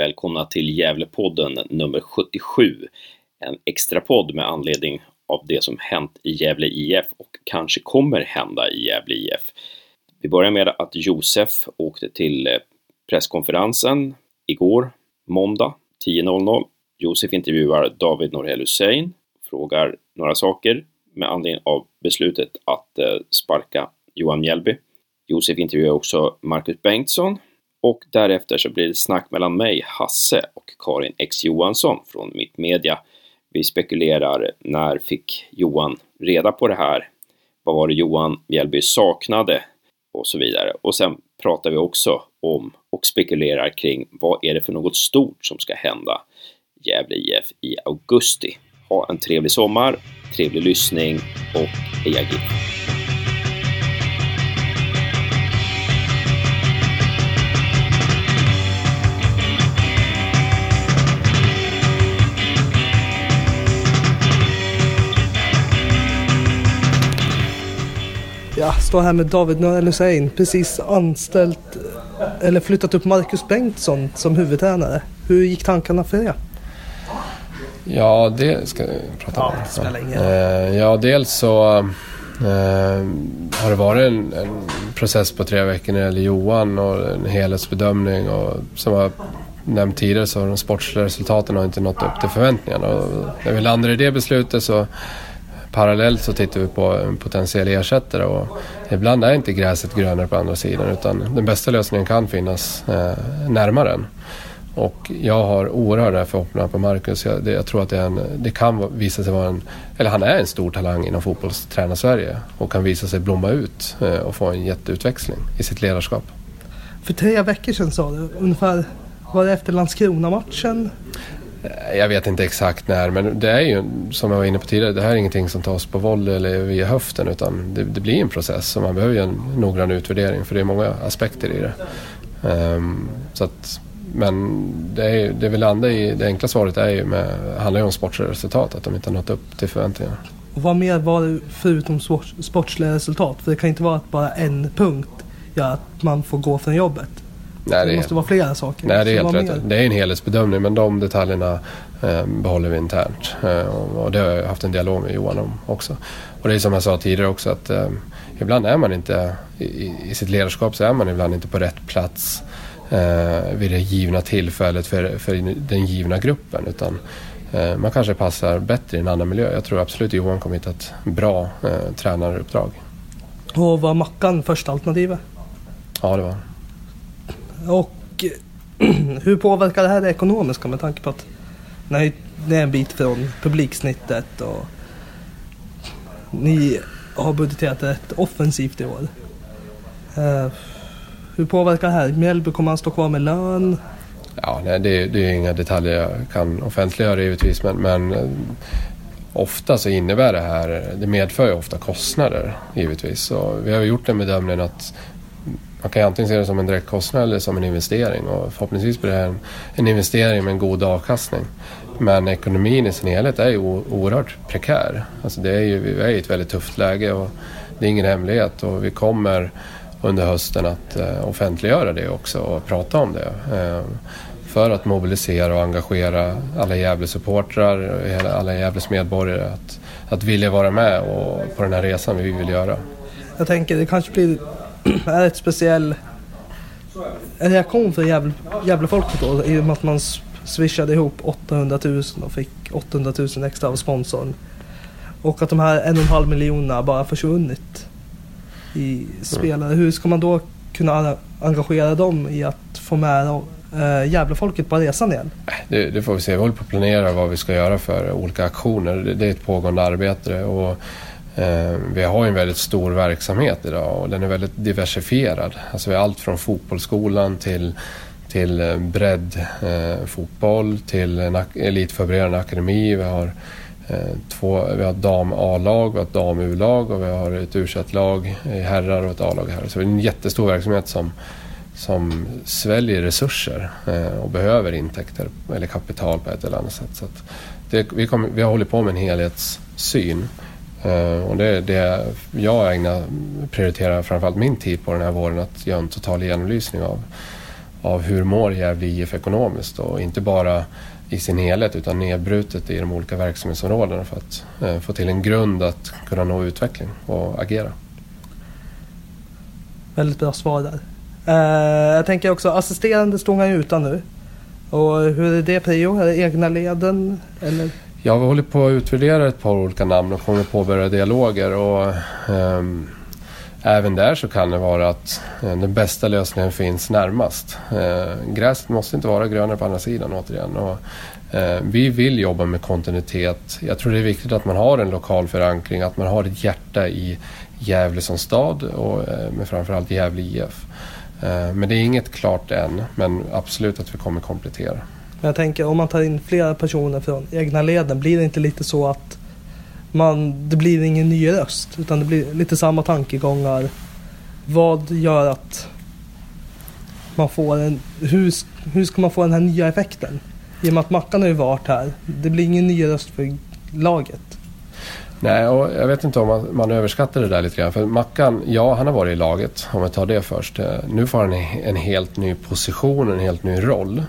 Välkomna till Gävlepodden nummer 77. En extra podd med anledning av det som hänt i Gävle IF och kanske kommer hända i Gävle IF. Vi börjar med att Josef åkte till eh, presskonferensen igår, måndag 10.00. Josef intervjuar David Norhel Hussein, frågar några saker med anledning av beslutet att eh, sparka Johan Mjällby. Josef intervjuar också Marcus Bengtsson och därefter så blir det snack mellan mig, Hasse och Karin X Johansson från Mitt Media. Vi spekulerar, när fick Johan reda på det här? Vad var det Johan Mjällby saknade? Och så vidare. Och sen pratar vi också om och spekulerar kring vad är det för något stort som ska hända Gävle IF i augusti. Ha en trevlig sommar, trevlig lyssning och heja GIF! Står här med David Hussein, precis anställt eller flyttat upp Marcus Bengtsson som huvudtränare. Hur gick tankarna för det? Ja, det ska vi prata om. Ja, det. Eh, ja, dels så eh, har det varit en, en, process på tre veckor när det gäller Johan och en helhetsbedömning. Och som jag nämnt tidigare så har de sportsliga resultaten har inte nått upp till förväntningarna. Och när vi landade i det beslutet så parallellt så tittar vi på en potentiell ersättare och ibland är inte gräset grönare på andra sidan utan den bästa lösningen kan finnas eh, närmare en. Och jag har oerhörda förhoppningar på Marcus. Jag, det, jag tror att det, en, det, kan visa sig vara en, eller han är en stor talang inom fotbollstränar-Sverige och kan visa sig blomma ut eh, och få en jätteutväxling i sitt ledarskap. För tre veckor sedan sa du, ungefär var det efter Landskrona-matchen? Jag vet inte exakt när, men det är ju som jag var inne på tidigare, det här är ingenting som tas på volley eller via höften utan det, det blir en process och man behöver ju en noggrann utvärdering för det är många aspekter i det. Um, så att, men det, är, det vi landar i, det enkla svaret är ju med, handlar ju om sportsliga resultat, att de inte har nått upp till förväntningarna. Och vad mer var det förutom sportsliga resultat? För det kan inte vara att bara en punkt gör att man får gå från jobbet. Nej, det, det måste vara flera saker. Nej, det är helt rätt. Mer? Det är en helhetsbedömning men de detaljerna eh, behåller vi internt. Eh, och det har jag haft en dialog med Johan om också. Och det är som jag sa tidigare också att eh, ibland är man inte i, i, sitt ledarskap så är man ibland inte på rätt plats eh, vid det givna tillfället för, för den givna gruppen. Utan eh, man kanske passar bättre i en annan miljö. Jag tror absolut Johan kommer hitta ett bra eh, tränaruppdrag. Och var Mackan första alternativet? Ja, det var och hur påverkar det här det ekonomiska med tanke på att nej, det är en bit från publiksnittet och ni har budgeterat rätt offensivt i år. Uh, hur påverkar det här? Mjällby, kommer han stå kvar med lön? Ja, nej, det, det är inga detaljer jag kan offentliggöra givetvis men, men eh, ofta så innebär det här, det medför ju ofta kostnader givetvis. Så vi har gjort den bedömningen att man kan antingen se det som en direkt kostnad eller som en investering och förhoppningsvis blir det en, en investering med en god avkastning. Men ekonomin i sin helhet är ju oerhört prekär. Alltså det är ju, vi är i ett väldigt tufft läge och det är ingen hemlighet och vi kommer under hösten att eh, offentliggöra det också och prata om det. Eh, för att mobilisera och engagera alla Gävle-supportrar, alla Gävles medborgare att, att vilja vara med och, på den här resan vi vill göra. Jag tänker det kanske blir är ett speciell en reaktion för Gävle, Gävlefolket då i och med att man swishade ihop 800 000 och fick 800 000 extra av sponsorn. Och att de här en och en halv miljonerna bara försvunnit i spelare. Hur ska man då kunna engagera dem i att få med äh, Gävlefolket på resan igen? Det, det, får vi se. Vi håller på att planera vad vi ska göra för olika aktioner. Det, det är ett pågående arbete. Och Eh, vi har en väldigt stor verksamhet idag och den är väldigt diversifierad. Alltså vi har allt från fotbollsskolan till, till eh, breddfotboll, eh, till en elitförberedande akademi. Vi har, eh, två, vi har ett dam-A-lag, vi har ett dam-U-lag och vi har ett u lag i herrar och ett A-lag här. Så det är en jättestor verksamhet som, som sväljer resurser och behöver intäkter eller kapital på ett eller annat sätt. Så det, vi, kommer, vi har hållit på med en helhetssyn Eh, och det är det jag ägnar, prioriterar framförallt min tid på den här våren att göra en total genomlysning av, av hur mår Gävle IF ekonomiskt och inte bara i sin helhet utan nedbrutet i de olika verksamhetsområdena för att eh, få till en grund att kunna nå utveckling och agera. Väldigt bra svar där. Eh, jag tänker också assisterande står han ju utan nu. Och hur är det prio? Är det egna leden? Eller? Ja, vi håller på att utvärdera ett par olika namn och kommer att påbörja dialoger. Och, um, även där så kan det vara att eh, den bästa lösningen finns närmast. Eh, gräset måste inte vara grönare på andra sidan återigen. Och, eh, vi vill jobba med kontinuitet. Jag tror det är viktigt att man har en lokal förankring, att man har ett hjärta i Gävle som stad och eh, med framförallt Gävle IF. Eh, men det är inget klart än, men absolut att vi kommer komplettera. Men jag tänker om man tar in flera personer från egna leden, blir det inte lite så att man, det blir ingen ny röst utan det blir lite samma tankegångar. Vad gör att man får en... Hur, hur ska man få den här nya effekten? I och med att Mackan har ju varit här. Det blir ingen ny röst för laget. Nej, och jag vet inte om man, man överskattar det där lite grann. För Mackan, ja han har varit i laget, om vi tar det först. Eh, nu får han en helt ny position, en helt ny roll.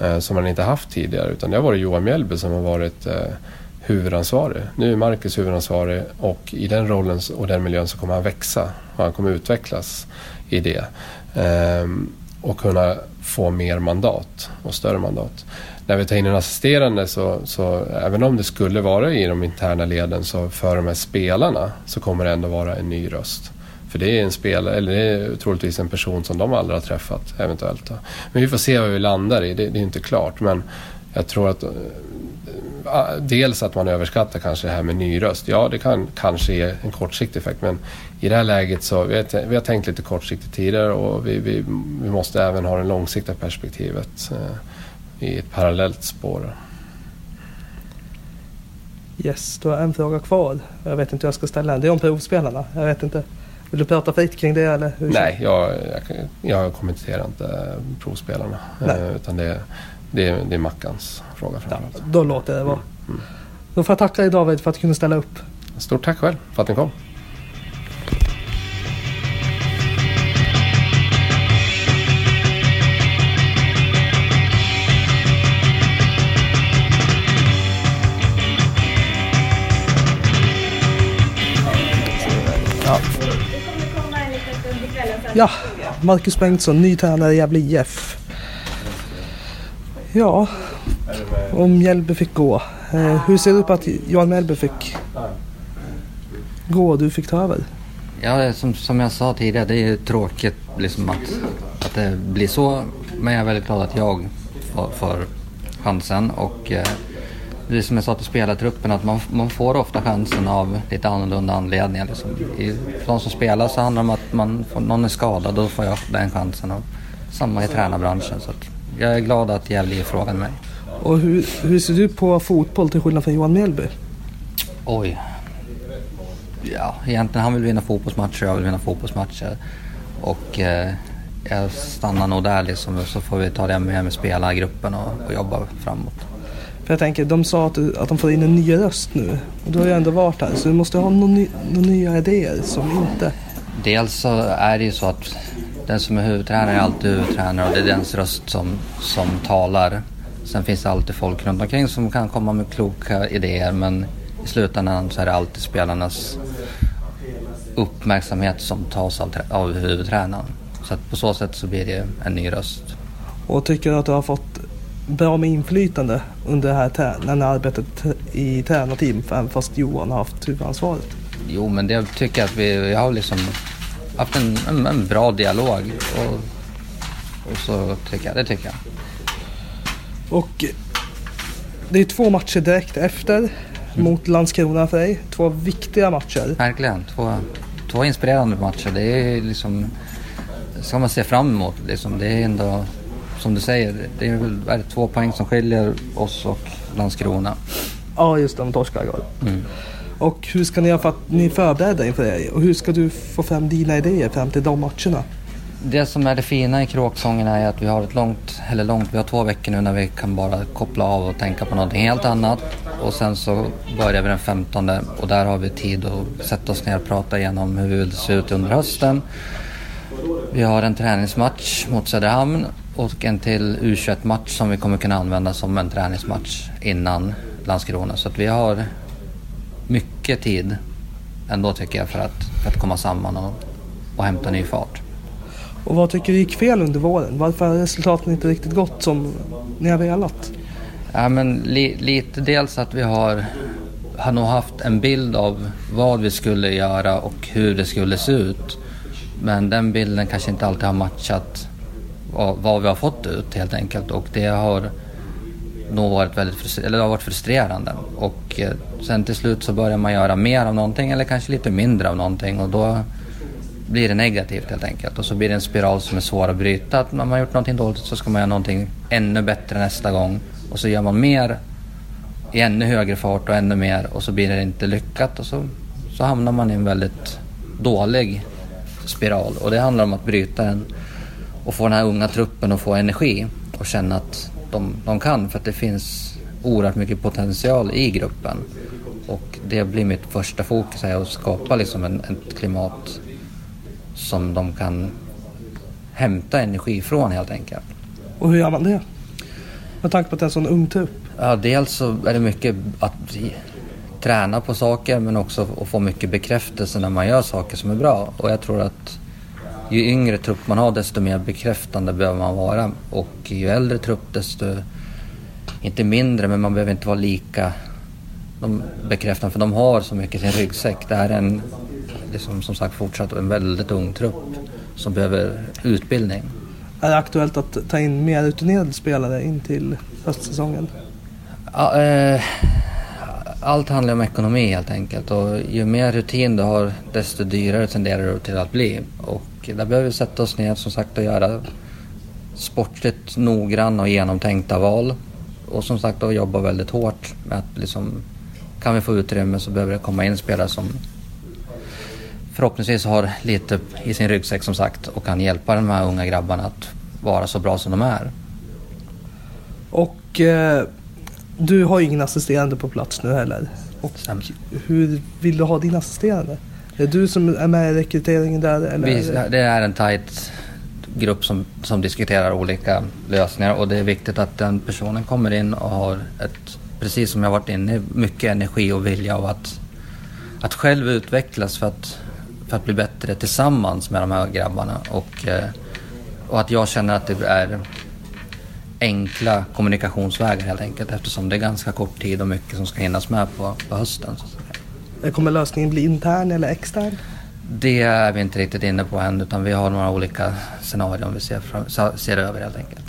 Eh, som han inte haft tidigare. Utan det har varit Johan Mjällby som har varit eh, huvudansvarig. Nu är Marcus huvudansvarig och i den rollen och den miljön så kommer han växa. Och han kommer utvecklas i det. Ehm, och kunna få mer mandat och större mandat. När vi tar in en assisterande så, så även om det skulle vara i de interna leden så för de här spelarna så kommer det ändå vara en ny röst. För det är en spelare, eller det är troligtvis en person som de aldrig har träffat eventuellt. Då. Men vi får se vad vi landar i, det, det är inte klart. Men jag tror att eh, dels att man överskattar kanske det här med ny röst. Ja, det kan kanske ge en kortsiktig effekt. Men i det här läget så vi har, vi har tänkt lite kortsiktigt tidigare och vi, vi, vi måste även ha det långsiktiga perspektivet eh, i ett parallellt spår. Yes, du har en fråga kvar. Jag vet inte hur jag ska ställa den. Det är om provspelarna. Jag vet inte. Vill du prata fritt kring det eller? Hur Nej, jag, jag, jag kommenterar inte provspelarna. Eh, utan det, det, är- det är Mackans fråga Ja, framförallt. då låter det vara. Mm. Då får jag tacka dig David för att du kunde ställa upp. Stort tack själv för att ni kom. Ja, Marcus Bengtsson, ny tränare i Gävle IF. Ja, om Mjällby fick gå. Eh, hur ser du på att Johan Mjällby fick gå och du fick ta över? Ja, som, som jag sa tidigare, det är ju tråkigt liksom att, att det blir så. Men jag är väldigt glad att jag får, får chansen. Och eh, det är som jag sa till spelartruppen, att man, man får ofta chansen av lite annorlunda anledningar. Liksom. I, för de som spelar så handlar det om att man får, någon är skadad, då får jag den chansen. Och samma i tränarbranschen. Så jag är glad att Gävle frågade mig. Och hur, hur ser du på fotboll till skillnad från Johan Mjällby? Oj. Ja, egentligen han vill vinna fotbollsmatcher och jag vill vinna fotbollsmatcher. Och eh, jag stannar nog där liksom, så får vi ta det med med spelargruppen och, och jobba framåt. För jag tänker, de sa att, du, att de får in en ny röst nu. Och du har ju ändå varit här, så du måste ha några ny, nya idéer som inte... Dels så är det ju så att den som är huvudtränare är alltid huvudtränare och det är dens röst som, som talar. Sen finns det alltid folk runt omkring som kan komma med kloka idéer men i slutändan så är det alltid spelarnas uppmärksamhet som tas av, av huvudtränaren. Så att på så sätt så blir det en ny röst. Och tycker att du har fått bra med inflytande under det här när arbetat i tränarteam, även fast Johan har haft huvudansvaret. Jo men det tycker jag att vi, vi har liksom haft en, en, en bra dialog. Och, och så tycker jag, det tycker jag. Och det är två matcher direkt efter mot Landskrona för dig. Två viktiga matcher. Verkligen. Två, två inspirerande matcher. Det är liksom... Ska man se fram emot. Liksom. Det är ändå, som du säger, det är väl är det två poäng som skiljer oss och Landskrona. Ja, just det, de torskar igår. Mm. Och hur ska ni för att ni är förberedda inför det? Och hur ska du få fram dina idéer fram till de matcherna? Det som är det fina i kråksången är att vi har ett långt, eller långt, vi har två veckor nu när vi kan bara koppla av och tänka på någonting helt annat. Och sen så börjar vi den 15 och där har vi tid att sätta oss ner och prata igenom hur vi vill se ut under hösten. Vi har en träningsmatch mot Söderhamn och en till U21-match som vi kommer kunna använda som en träningsmatch innan Landskrona. Så att vi har mycket tid ändå tycker jag för att, för att komma samman och, och hämta ny fart. Och vad tycker du gick fel under våren? Varför har resultaten inte riktigt gått som ni har velat? Ja, men li, lite dels att vi har, har nog haft en bild av vad vi skulle göra och hur det skulle se ut. Men den bilden kanske inte alltid har matchat vad, vad vi har fått ut helt enkelt. Och det har nog varit väldigt eller det har varit frustrerande. Och eh, sen till slut så börjar man göra mer av någonting eller kanske lite mindre av någonting och då blir det negativt helt enkelt. Och så blir det en spiral som är svår att bryta. Att när man har gjort någonting dåligt så ska man göra någonting ännu bättre nästa gång. Och så gör man mer i ännu högre fart och ännu mer och så blir det inte lyckat och så, så hamnar man i en väldigt dålig spiral. Och det handlar om att bryta den och få den här unga truppen att få energi och känna att de, de kan för att det finns oerhört mycket potential i gruppen. Och det blir mitt första fokus här att skapa liksom en, ett klimat som de kan hämta energi från helt enkelt. Och hur gör man det? Med tanke på att det är en sån ung trupp. Ja, dels så är det mycket att träna på saker men också att få mycket bekräftelse när man gör saker som är bra. Och jag tror att ju yngre trupp man har desto mer bekräftande behöver man vara. Och ju äldre trupp desto, inte mindre, men man behöver inte vara lika de bekräftande för de har så mycket i sin ryggsäck. Det här är en, liksom, som sagt fortsatt en väldigt ung trupp som behöver utbildning. Är det aktuellt att ta in mer rutinerade spelare in till höstsäsongen? Ja, eh, allt handlar om ekonomi helt enkelt och ju mer rutin du har desto dyrare tenderar det till att bli. Och där behöver vi sätta oss ner som sagt och göra sportligt noggranna och genomtänkta val. Och som sagt då jobba väldigt hårt med att liksom, kan vi få utrymme så behöver det komma in spelare som förhoppningsvis har lite i sin ryggsäck som sagt och kan hjälpa de här unga grabbarna att vara så bra som de är. Och eh, du har ju ingen assisterande på plats nu heller. Och hur vill du ha din assisterande? Är det du som är med i rekryteringen där? Eller? Vi, det är en tight grupp som, som diskuterar olika lösningar och det är viktigt att den personen kommer in och har ett, precis som jag varit inne mycket energi och vilja av att, att själv utvecklas för att, för att bli bättre tillsammans med de här grabbarna. Och, eh, och att jag känner att det är enkla kommunikationsvägar helt enkelt eftersom det är ganska kort tid och mycket som ska hinnas med på, på hösten. Kommer lösningen bli intern eller extern? Det är vi inte riktigt inne på än utan vi har några olika scenarion vi ser, fram, ser över helt enkelt.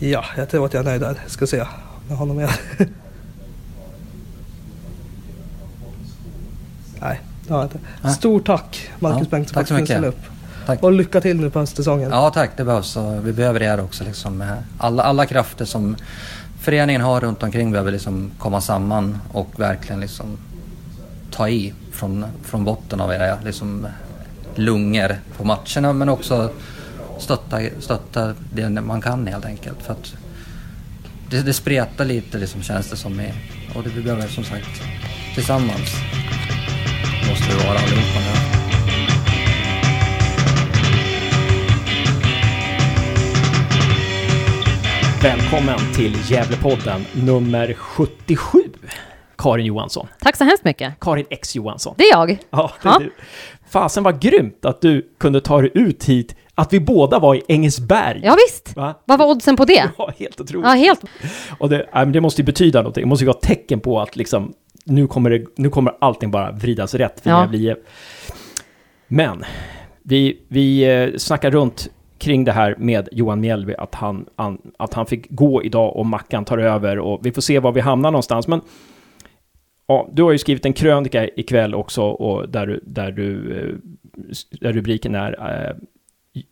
Ja, jag tror att jag är nöjd där. Ska se om jag har något mer. Nej, det har jag inte. Stort tack Marcus ja, Bengtsson för att du ställde upp. Tack. Och lycka till nu på höstsäsongen. Ja tack, det behövs. vi behöver det här också. Liksom, alla, alla krafter som föreningen har runt omkring behöver liksom komma samman och verkligen liksom ta i från, från botten av era liksom, lungor på matcherna men också stötta, stötta det man kan helt enkelt. För att det, det spretar lite liksom, känns det som i, och det vi behöver som sagt tillsammans måste vi vara allihopa nu. Välkommen till Gävlepodden nummer 77. Karin Johansson. Tack så hemskt mycket. Karin X Johansson. Det är jag. Ja, det är du. Fasen vad grymt att du kunde ta dig ut hit, att vi båda var i Engelsberg. Ja, visst. Va? Vad var oddsen på det? Ja, helt otroligt. Ja, helt. Och det, det måste ju betyda någonting, det måste ju vara tecken på att liksom, nu kommer, det, nu kommer allting bara vridas rätt för ja. Gävle Men, vi, vi eh, snackar runt kring det här med Johan Mjällby, att han, an, att han fick gå idag och Mackan tar över och vi får se var vi hamnar någonstans. Men ja, du har ju skrivit en krönika ikväll också och där, du, där, du, eh, där rubriken är eh,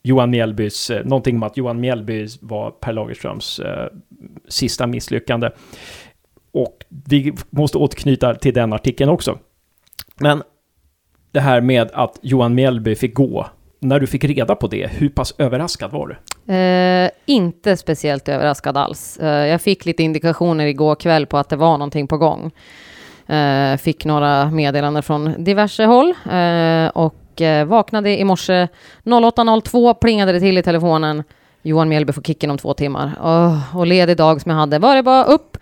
Johan Mjällbys, eh, någonting om att Johan Mjällby var Per Lagerströms eh, sista misslyckande. Och vi måste återknyta till den artikeln också. Men det här med att Johan Mjällby fick gå när du fick reda på det, hur pass överraskad var du? Eh, inte speciellt överraskad alls. Eh, jag fick lite indikationer igår kväll på att det var någonting på gång. Eh, fick några meddelanden från diverse håll eh, och eh, vaknade i morse 08.02, plingade det till i telefonen. Johan Mjällby får kicken om två timmar. Oh, och ledig dag som jag hade. Var det bara upp,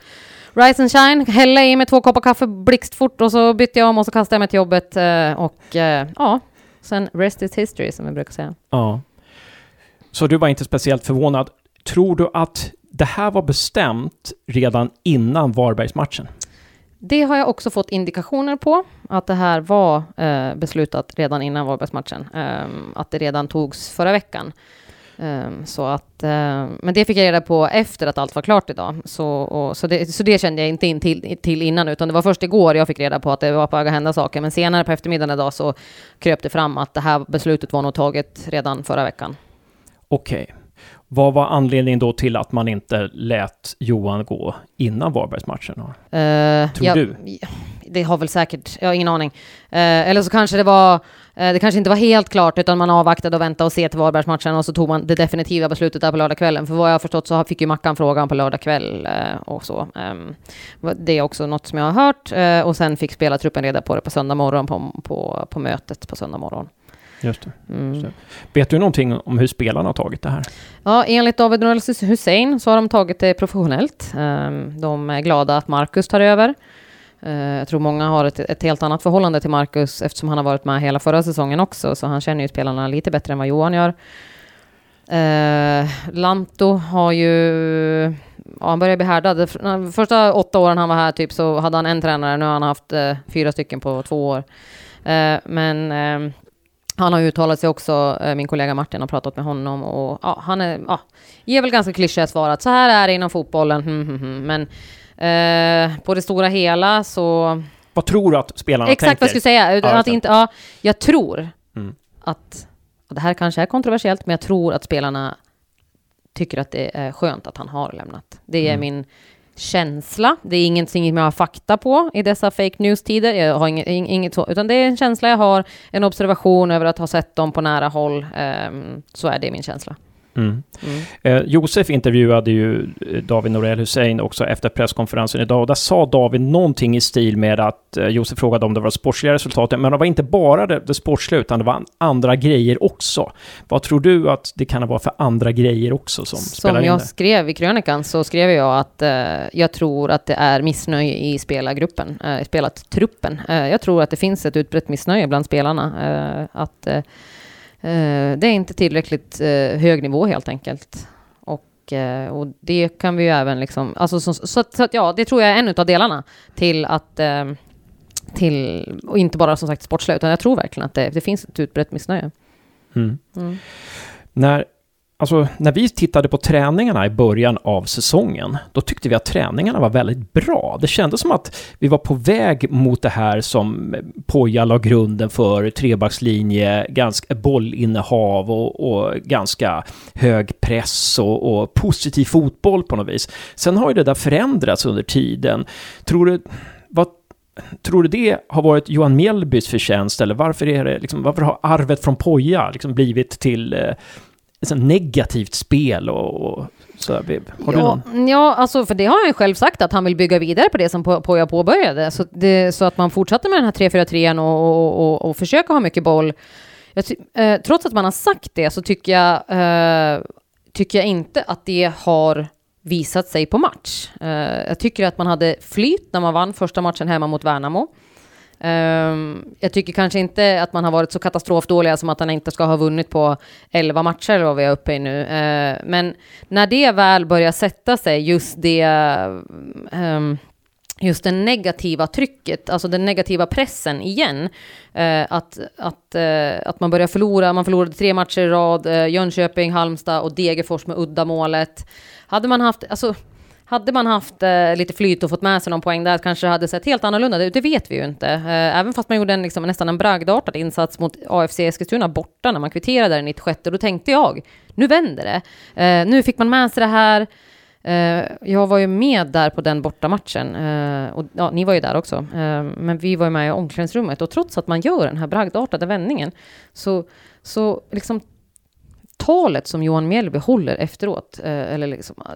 rise and shine, hälla i mig två koppar kaffe blixtfort och så bytte jag om och så kastade jag mig till jobbet. Eh, och eh, ja, sen rest is history som vi brukar säga. Ja. Så du var inte speciellt förvånad. Tror du att det här var bestämt redan innan Varbergsmatchen? Det har jag också fått indikationer på, att det här var eh, beslutat redan innan Varbergsmatchen. Eh, att det redan togs förra veckan. Eh, så att, eh, men det fick jag reda på efter att allt var klart idag. Så, och, så, det, så det kände jag inte in till, till innan, utan det var först igår jag fick reda på att det var på väg att hända saker. Men senare på eftermiddagen idag så kröp det fram att det här beslutet var nog taget redan förra veckan. Okej. Okay. Vad var anledningen då till att man inte lät Johan gå innan Varbergsmatchen? Uh, Tror ja, du? Det har väl säkert, jag har ingen aning. Uh, eller så kanske det var, uh, det kanske inte var helt klart, utan man avvaktade och väntade och se till Varbergsmatchen och så tog man det definitiva beslutet där på lördagskvällen. För vad jag har förstått så fick ju Mackan frågan på lördagkväll och så. Um, det är också något som jag har hört och sen fick spelartruppen reda på det på söndag morgon på, på, på mötet på söndag morgon. Just det. Mm. Just det. Vet du någonting om hur spelarna har tagit det här? Ja, enligt David Noel Hussein så har de tagit det professionellt. Ehm, de är glada att Marcus tar över. Eh, jag tror många har ett, ett, helt annat förhållande till Marcus eftersom han har varit med hela förra säsongen också, så han känner ju spelarna lite bättre än vad Johan gör. Eh, uh, Lanto har ju... Ja, han börjar bli härdad. Första åtta åren han var här typ så hade han en tränare. Nu har han haft uh, fyra stycken på två år. Uh, men han har uttalat sig också, min kollega Martin har pratat med honom och ja, han är, ja, ger väl ganska klyschiga svar att så här är det inom fotbollen, hmm, hmm, hmm, men eh, på det stora hela så... Vad tror du att spelarna Exakt tänker? Exakt vad jag skulle säga, ja, att inte, ja, jag tror mm. att, det här kanske är kontroversiellt, men jag tror att spelarna tycker att det är skönt att han har lämnat. Det är mm. min känsla. Det är ingenting jag har fakta på i dessa fake news-tider. Jag har inget, inget så, utan det är en känsla jag har, en observation över att ha sett dem på nära håll. Um, så är det min känsla. Mm. Mm. Eh, Josef intervjuade ju eh, David Norell Hussein också efter presskonferensen idag och där sa David någonting i stil med att eh, Josef frågade om det var sportsliga resultatet, men det var inte bara det, det sportsliga utan det var andra grejer också. Vad tror du att det kan vara för andra grejer också som, som spelar in? Som jag skrev i krönikan så skrev jag att eh, jag tror att det är missnöje i spelargruppen, eh, spelartruppen. Eh, jag tror att det finns ett utbrett missnöje bland spelarna. Eh, att det är inte tillräckligt eh, hög nivå helt enkelt. Och, eh, och det kan vi ju även liksom, alltså så, så, så, att ja, det tror jag är en av delarna till att till, och inte bara som sagt sportsliga, utan jag tror verkligen att det, det finns ett utbrett missnöje. Mm. Mm. När Alltså, när vi tittade på träningarna i början av säsongen, då tyckte vi att träningarna var väldigt bra. Det kändes som att vi var på väg mot det här som Poja la grunden för, trebackslinje, ganska bollinnehav och, och ganska hög press och, och, positiv fotboll på något vis. Sen har ju det där förändrats under tiden. Tror du, vad, Tror du det har varit Johan Mjällbys förtjänst eller varför, är det, liksom, varför har arvet från Poja liksom blivit till eh, eh, ett negativt spel och, och så har ja, du någon? Ja, alltså för det har han ju själv sagt att han vill bygga vidare på det som Poja påbörjade. Så, det, så att man fortsätter med den här 3-4-3 och, och, och, och försöker ha mycket boll. Jag, eh, trots att man har sagt det så tycker jag, eh, tycker jag inte att det har visat sig på match. Uh, jag tycker att man hade flyt när man vann första matchen hemma mot Värnamo. Um, jag tycker kanske inte att man har varit så katastrofdåliga som att han inte ska ha vunnit på 11 matcher eller vad vi är uppe i nu. Uh, men när det väl börjar sätta sig, just det um, just det negativa trycket, alltså den negativa pressen igen. Eh, att, att, eh, att man börjar förlora, man förlorade tre matcher i rad, eh, Jönköping, Halmstad och Degerfors med uddamålet. Hade man haft, alltså hade man haft eh, lite flyt och fått med sig någon poäng där kanske det hade sett helt annorlunda ut. Det vet vi ju inte. Eh, även fast man gjorde en, liksom, nästan en bragdartad insats mot AFC Eskilstuna borta när man kvitterade där i 96. Då tänkte jag, nu vänder det. Eh, nu fick man med sig det här. Eh, jag var ju med där på den bortamatchen. Eh, och, ja, ni var ju där också. Eh, men vi var ju med i omklädningsrummet. Och trots att man gör den här bragdartade vändningen så, så liksom talet som Johan Mjällby håller efteråt, eh, eller liksom, eh,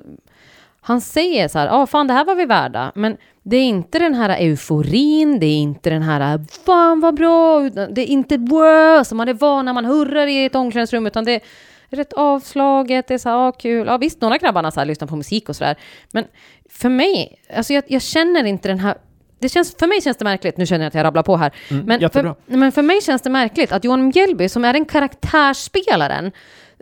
han säger så här, ja ah, fan det här var vi värda, men det är inte den här euforin, det är inte den här fan vad bra, det är inte wow som man är van när man hurrar i ett omklädningsrum, utan det är rätt avslaget, det är så här, ah, kul, ja visst några grabbarna så här, lyssnar på musik och sådär, men för mig, alltså jag, jag känner inte den här det känns, för mig känns det märkligt, nu känner jag att jag rabblar på här, Mm, men, jättebra. för, men för mig känns det märkligt att Johan Mjällby, som är den karaktärsspelaren,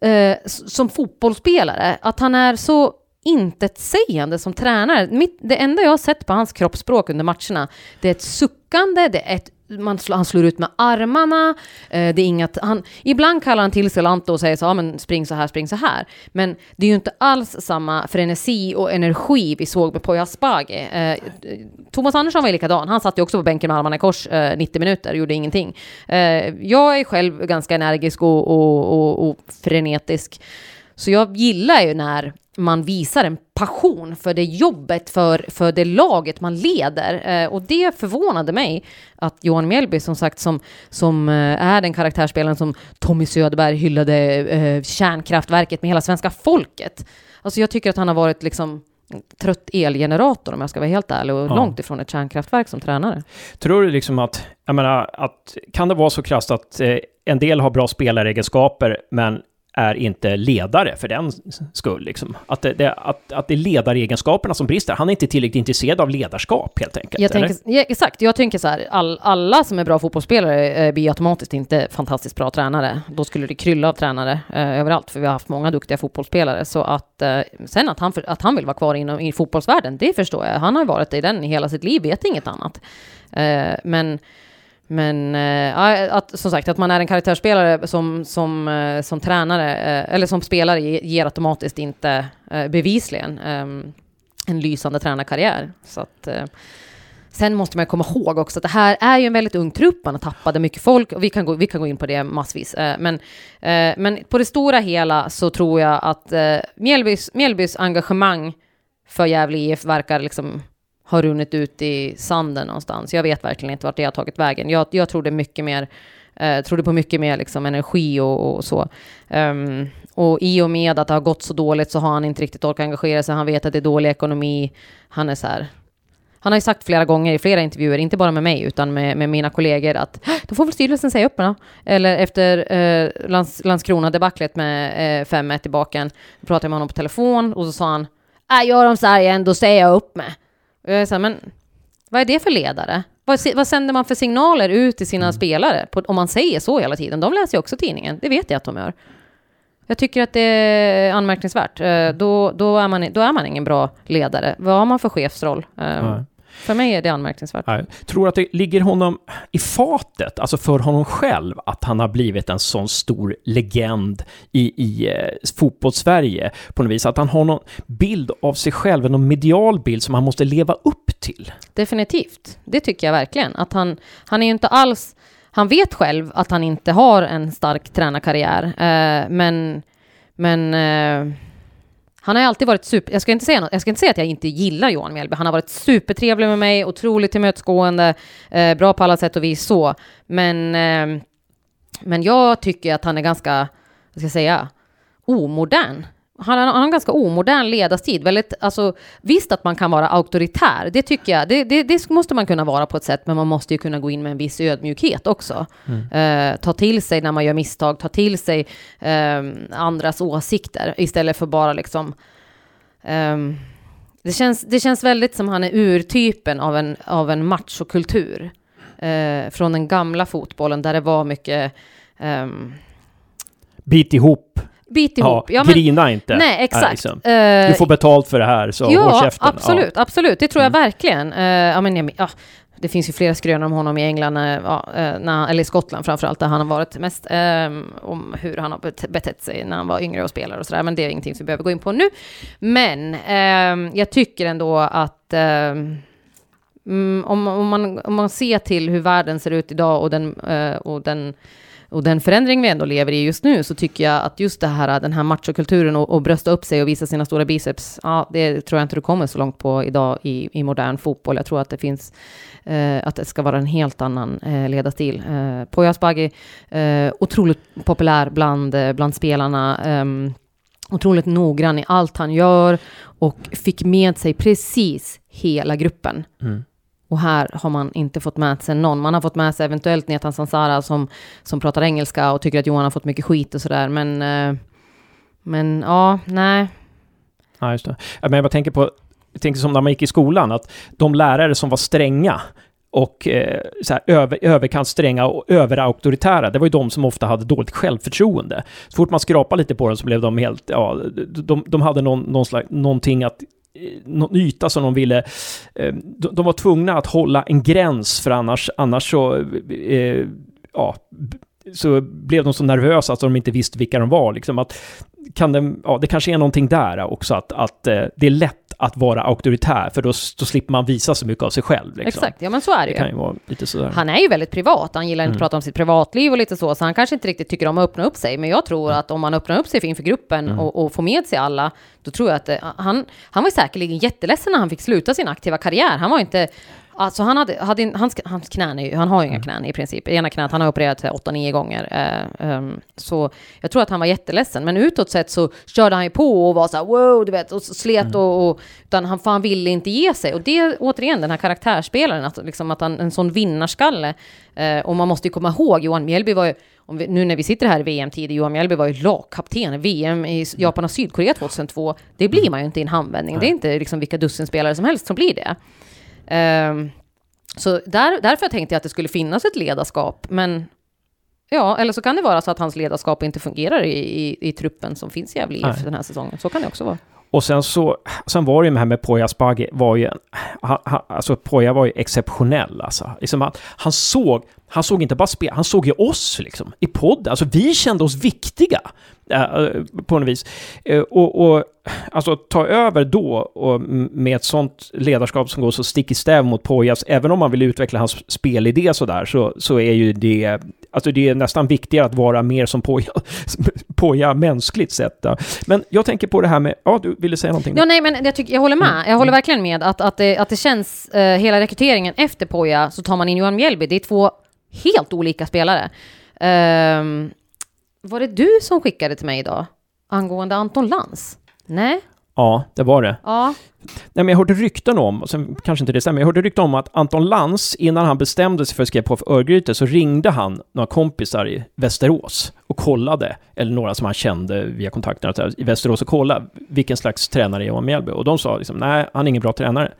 eh, som fotbollsspelare, att han är så intetsägande som tränare. Mitt, det enda jag har sett på hans kroppsspråk under matcherna, det är ett suckande, det är ett man slår, han slår ut med armarna, eh, det är inget, han, ibland kallar han till sig Lanto och säger så, ja men spring så här, spring så här. Men det är ju inte alls samma frenesi och energi vi såg med Poya Asbaghi. Eh, Thomas Andersson var ju likadan, han satt ju också på bänken med armarna i kors eh, 90 minuter och gjorde ingenting. Eh, jag är själv ganska energisk och, och, och, och frenetisk. Så jag gillar ju när man visar en passion för det jobbet, för, för det laget man leder. Eh, och det förvånade mig att Johan Mjällby, som sagt, som, som eh, är den karaktärsspelaren som Tommy Söderberg hyllade eh, kärnkraftverket med hela svenska folket. Alltså jag tycker att han har varit liksom trött elgenerator om jag ska vara helt ärlig och Ja. långt ifrån ett kärnkraftverk som tränare. Tror du liksom att, jag menar, att kan det vara så krasst att eh, en del har bra spelaregenskaper, men är inte ledare för den skull. Liksom. Att, det, det, att, att det är ledaregenskaperna som brister. Han är inte tillräckligt intresserad av ledarskap helt enkelt. Jag tänker, ja, exakt, jag tänker så här, all, alla som är bra fotbollsspelare eh, blir automatiskt inte fantastiskt bra tränare. Då skulle det krylla av tränare eh, överallt, för vi har haft många duktiga fotbollsspelare. Så att eh, sen att han, för, att han vill vara kvar inom, i fotbollsvärlden, det förstår jag. Han har varit i den i hela sitt liv, vet inget annat. Eh, men men äh, att, som sagt, att man är en karaktärsspelare som, som, äh, som tränare, äh, eller som spelare, ger automatiskt inte bevisligen ehm, en lysande tränarkarriär. Så att, sen måste man komma ihåg också att det här är ju en väldigt ung trupp, man har tappat mycket folk och vi kan gå, vi kan gå in på det massvis. Men, men på det stora hela så tror jag att eh, Mjällbys, Mjällbys engagemang för Gävle IF verkar liksom har runnit ut i sanden någonstans. Jag vet verkligen inte vart det har tagit vägen. Jag, jag trodde mycket mer, eh, trodde på mycket mer liksom energi och, och så. Um, och i och med att det har gått så dåligt så har han inte riktigt orkat engagera sig. Han vet att det är dålig ekonomi. Han är så här. Han har ju sagt flera gånger i flera intervjuer, inte bara med mig utan med, med mina kollegor att då får väl styrelsen säga upp mig. Eller efter eh, Lands, Landskrona-debaclet med eh, 5-1 i baken, då pratade jag med honom på telefon och så sa han äh, gör de så här igen, då säger jag upp mig. Och jag är så här, men vad är det för ledare? Vad, vad sänder man för signaler ut till sina spelare på, om man säger så hela tiden? De läser ju också tidningen, det vet jag att de gör. Jag tycker att det är anmärkningsvärt. Eh, Då, då, är man, då är man ingen bra ledare. Vad har man för chefsroll? Ja. För mig är det anmärkningsvärt. Jag tror att det ligger honom i fatet, alltså för honom själv, att han har blivit en sån stor legend i, i eh, fotbollssverige på något vis. Att han har någon bild av sig själv, någon medial bild som han måste leva upp till. Definitivt. Det tycker jag verkligen. Att han, han är ju inte alls... Han vet själv att han inte har en stark tränarkarriär. Eh, men... Men... Eh, han har ju alltid varit super... Jag ska, inte säga något, jag ska inte säga att jag inte gillar Johan Mjällby. Han har varit supertrevlig med mig, otroligt tillmötesgående, eh, bra på alla sätt och vis så. Men... Eh, men jag tycker att han är ganska, vad ska jag säga, omodern. Han har en ganska omodern ledarstil. Väldigt, alltså, visst att man kan vara auktoritär, det tycker jag. Det, det, det måste man kunna vara på ett sätt, men man måste ju kunna gå in med en viss ödmjukhet också. Eh, ta till sig när man gör misstag, ta till sig eh, andras åsikter istället för bara liksom... ehm, det, känns, det känns väldigt som han är urtypen av en, av en machokultur. Eh, från den gamla fotbollen där det var mycket... ehm, Bit ihop, bit ihop. ja, grina inte. Nej, exakt. liksom. Eh, Du får betalt för det här, så håll ja, käften. absolut, absolut. Det tror jag verkligen. Eh, ja, men, ja, det finns ju flera skrönor om honom i England, eh, ja, när, eller i Skottland framförallt, där han har varit mest, eh, om hur han har bet- betett sig när han var yngre och spelare och sådär, men det är ingenting som vi behöver gå in på nu. Men eh, jag tycker ändå att eh, Mm, om, om, man, om man ser till hur världen ser ut idag och den, och den och den förändring vi ändå lever i just nu, så tycker jag att just det här, den här machokulturen och, och brösta upp sig och visa sina stora biceps, ja, det tror jag inte du kommer så långt på idag i, i modern fotboll. Jag tror att det finns, eh, att det ska vara en helt annan eh, ledarstil. Eh, Poya Asbaghi, eh, otroligt populär bland, eh, bland spelarna. Eh, otroligt noggrann i allt han gör och fick med sig precis hela gruppen. Mm. Och här har man inte fått med sig någon. Man har fått med sig eventuellt Netan Sansara som, som pratar engelska och tycker att Johan har fått mycket skit och sådär. Men, eh, men ja, nej. Ja, just det. Men jag bara tänker på, jag tänker som när man gick i skolan, att de lärare som var stränga och eh, så här, över, överkant stränga och överauktoritära, det var ju de som ofta hade dåligt självförtroende. Så fort man skrapade lite på dem så blev de helt, ja, de, de hade någon, någon slags, någonting att någon yta som de ville... Eh, de, var tvungna att hålla en gräns för annars, annars så... Eh, ja, så blev de så nervösa att de inte visste vilka de var. Liksom att, kan det, ja, det kanske är någonting där också, att, att eh, det är lätt att vara auktoritär, för då, då slipper man visa så mycket av sig själv. Liksom. Exakt, ja men så är det Det kan ju. ju vara lite sådär. Han är ju väldigt privat, han gillar inte Mm. att prata om sitt privatliv och lite så, så han kanske inte riktigt tycker om att öppna upp sig. Men jag tror att om man öppnar upp sig inför gruppen Mm. och, och får med sig alla, då tror jag att det, han, han var säkerligen jätteledsen när han fick sluta sin aktiva karriär. Han var inte Alltså han hade, hade hans, hans knän är han har ju inga knän i princip. Ena knät, han har opererat sig 8-9 gånger. Eh, ehm, så jag tror att han var jätteledsen. Men utåt sett så körde han ju på och var så här wow, du vet, och slet och, och utan han, för han ville inte ge sig. Och det återigen den här karaktärsspelaren, att, liksom, att han, en sån vinnarskalle. Eh, och man måste ju komma ihåg, Johan Mjällby var ju, vi, nu när vi sitter här i VM-tid, Johan Mjällby var ju lagkapten i VM i Japan och Sydkorea 2002. Det blir man ju inte i en handvändning. Det är inte liksom vilka dussinspelare som helst som blir det. Ehm, så där, därför tänkte jag att det skulle finnas ett ledarskap, men ja, eller så kan det vara så att hans ledarskap inte fungerar i, i, i truppen som finns i Gävle den här säsongen. Så kan det också vara. Och sen så, sen var det ju det här med Poya Asbaghi, var ju, en- han, han, alltså Poya var ju exceptionell alltså. Liksom han, han såg, han såg inte bara spel, han såg ju oss liksom, i podden. Alltså vi kände oss viktiga, äh, på något vis. Äh, och, och alltså ta över då, och med ett sånt ledarskap som går så stick i stäv mot Poyas, även om man vill utveckla hans spelidé sådär, så, så är ju det, alltså det är nästan viktigare att vara mer som Poya, Poya mänskligt sett. Då. Men jag tänker på det här med, ja du ville säga någonting? Ja, nej, men jag, tycker, jag håller med. Jag håller verkligen med att, att, det, att det känns, eh, hela rekryteringen efter Poja, så tar man in Johan Mjällby. Det är två helt olika spelare. Ehm, var det du som skickade till mig idag? Angående Anton Lantz? Nej? Ja, det var det. Ja. Nej, men jag hörde rykten om, och sen kanske inte det stämmer, jag hörde rykten om att Anton Lantz, innan han bestämde sig för att skriva på för Örgryte, så ringde han några kompisar i Västerås och kollade, eller några som han kände via kontakterna i Västerås och kollade vilken slags tränare Johan Mjällby. Och de sa liksom, nej, han är ingen bra tränare.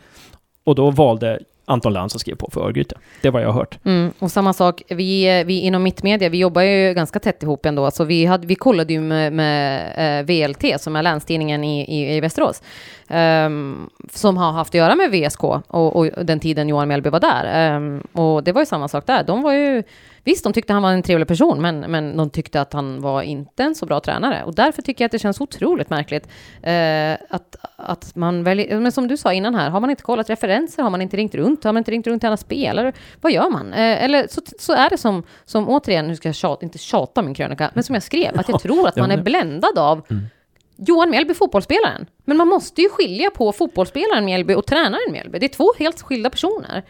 Och då valde Anton Lantz har skrivit på för Örgryte. Det var jag har hört. Mm, och samma sak, vi, vi inom Mittmedia, vi jobbar ju ganska tätt ihop ändå, så vi, hade, vi kollade ju med, med eh, VLT, som är länstidningen i, i, i Västerås, um, som har haft att göra med VSK och, och den tiden Johan Mjällby var där. Um, och det var ju samma sak där. De var ju, visst, de tyckte han var en trevlig person, men, men de tyckte att han var inte en så bra tränare. Och därför tycker jag att det känns otroligt märkligt eh, att, att man väljer, men som du sa innan här, har man inte kollat referenser, har man inte ringt runt, har man inte ringt runt till alla spelare, vad gör man? Eh, eller så, så är det som, som återigen, nu ska jag tjata, inte tjata min krönika, men som jag skrev, att jag tror att man är bländad av Johan Mjällby, fotbollsspelaren. Men man måste ju skilja på fotbollsspelaren Mjällby och tränaren Mjällby. Det är två helt skilda personer.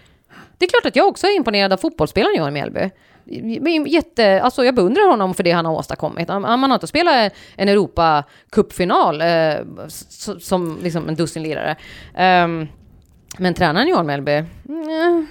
Det är klart att jag också är imponerad av fotbollsspelaren Johan Mjällby. Jätte, alltså jag beundrar honom för det han har åstadkommit. Man har inte spelat en Europacupfinal eh, som liksom en dussinlirare. Um, ehm, men tränaren Johan Mjällby, mm,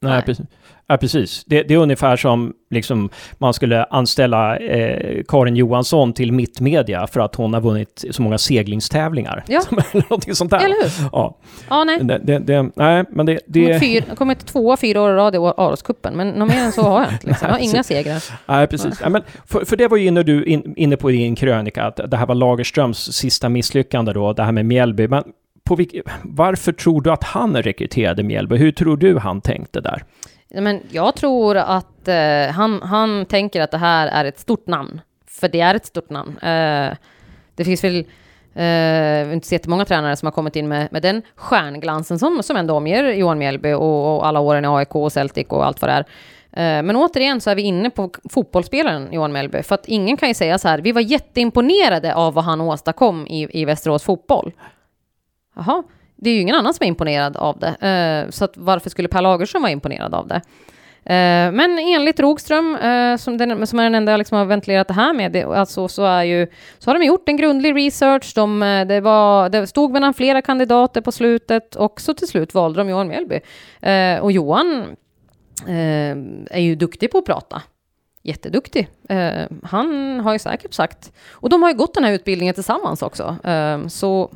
Nej, Nej. precis. Ja, precis. Det, det är ungefär som liksom, man skulle anställa eh, Karin Johansson till Mittmedia för att hon har vunnit så många seglingstävlingar. Ja. Någonting sånt där. eller hur? Ja, Ja, nej. det, det, det, nej, men det... Det... jag kommer till tvåa fyra år i rad i Aroscupen, men något mer än så har jag inte. Liksom. Jag har inga segrar. nej, precis. Ja, men för, för det var ju inne, du, in, inne på i din krönika, att det här var Lagerströms sista misslyckande då, det här med Mjällby. Men på vilk, varför tror du att han rekryterade Mjällby? Hur tror du han tänkte där? Men jag tror att eh, han, han tänker att det här är ett stort namn. För det är ett stort namn. Eh, det finns väl eh, inte så jättemånga tränare som har kommit in med, med den stjärnglansen som, som ändå omger Johan Mjällby och, och alla åren i AIK och Celtic och allt vad det är. Eh, men återigen så är vi inne på fotbollsspelaren Johan Mellby, för att ingen kan ju säga så här, vi var jätteimponerade av vad han åstadkom i, i Västerås fotboll. Jaha, det är ju ingen annan som är imponerad av det, eh, så att varför skulle Per Lagerström vara imponerad av det? Eh, men enligt Rogström, eh, som, den, som är den enda jag liksom har ventilerat det här med, det, alltså, så, är ju, så har de gjort en grundlig research. De, eh, det, var, det stod mellan flera kandidater på slutet och så till slut valde de Johan Mjällby. Eh, och Johan eh, är ju duktig på att prata. Jätteduktig. han har ju säkert sagt, och de har ju gått den här utbildningen tillsammans också. så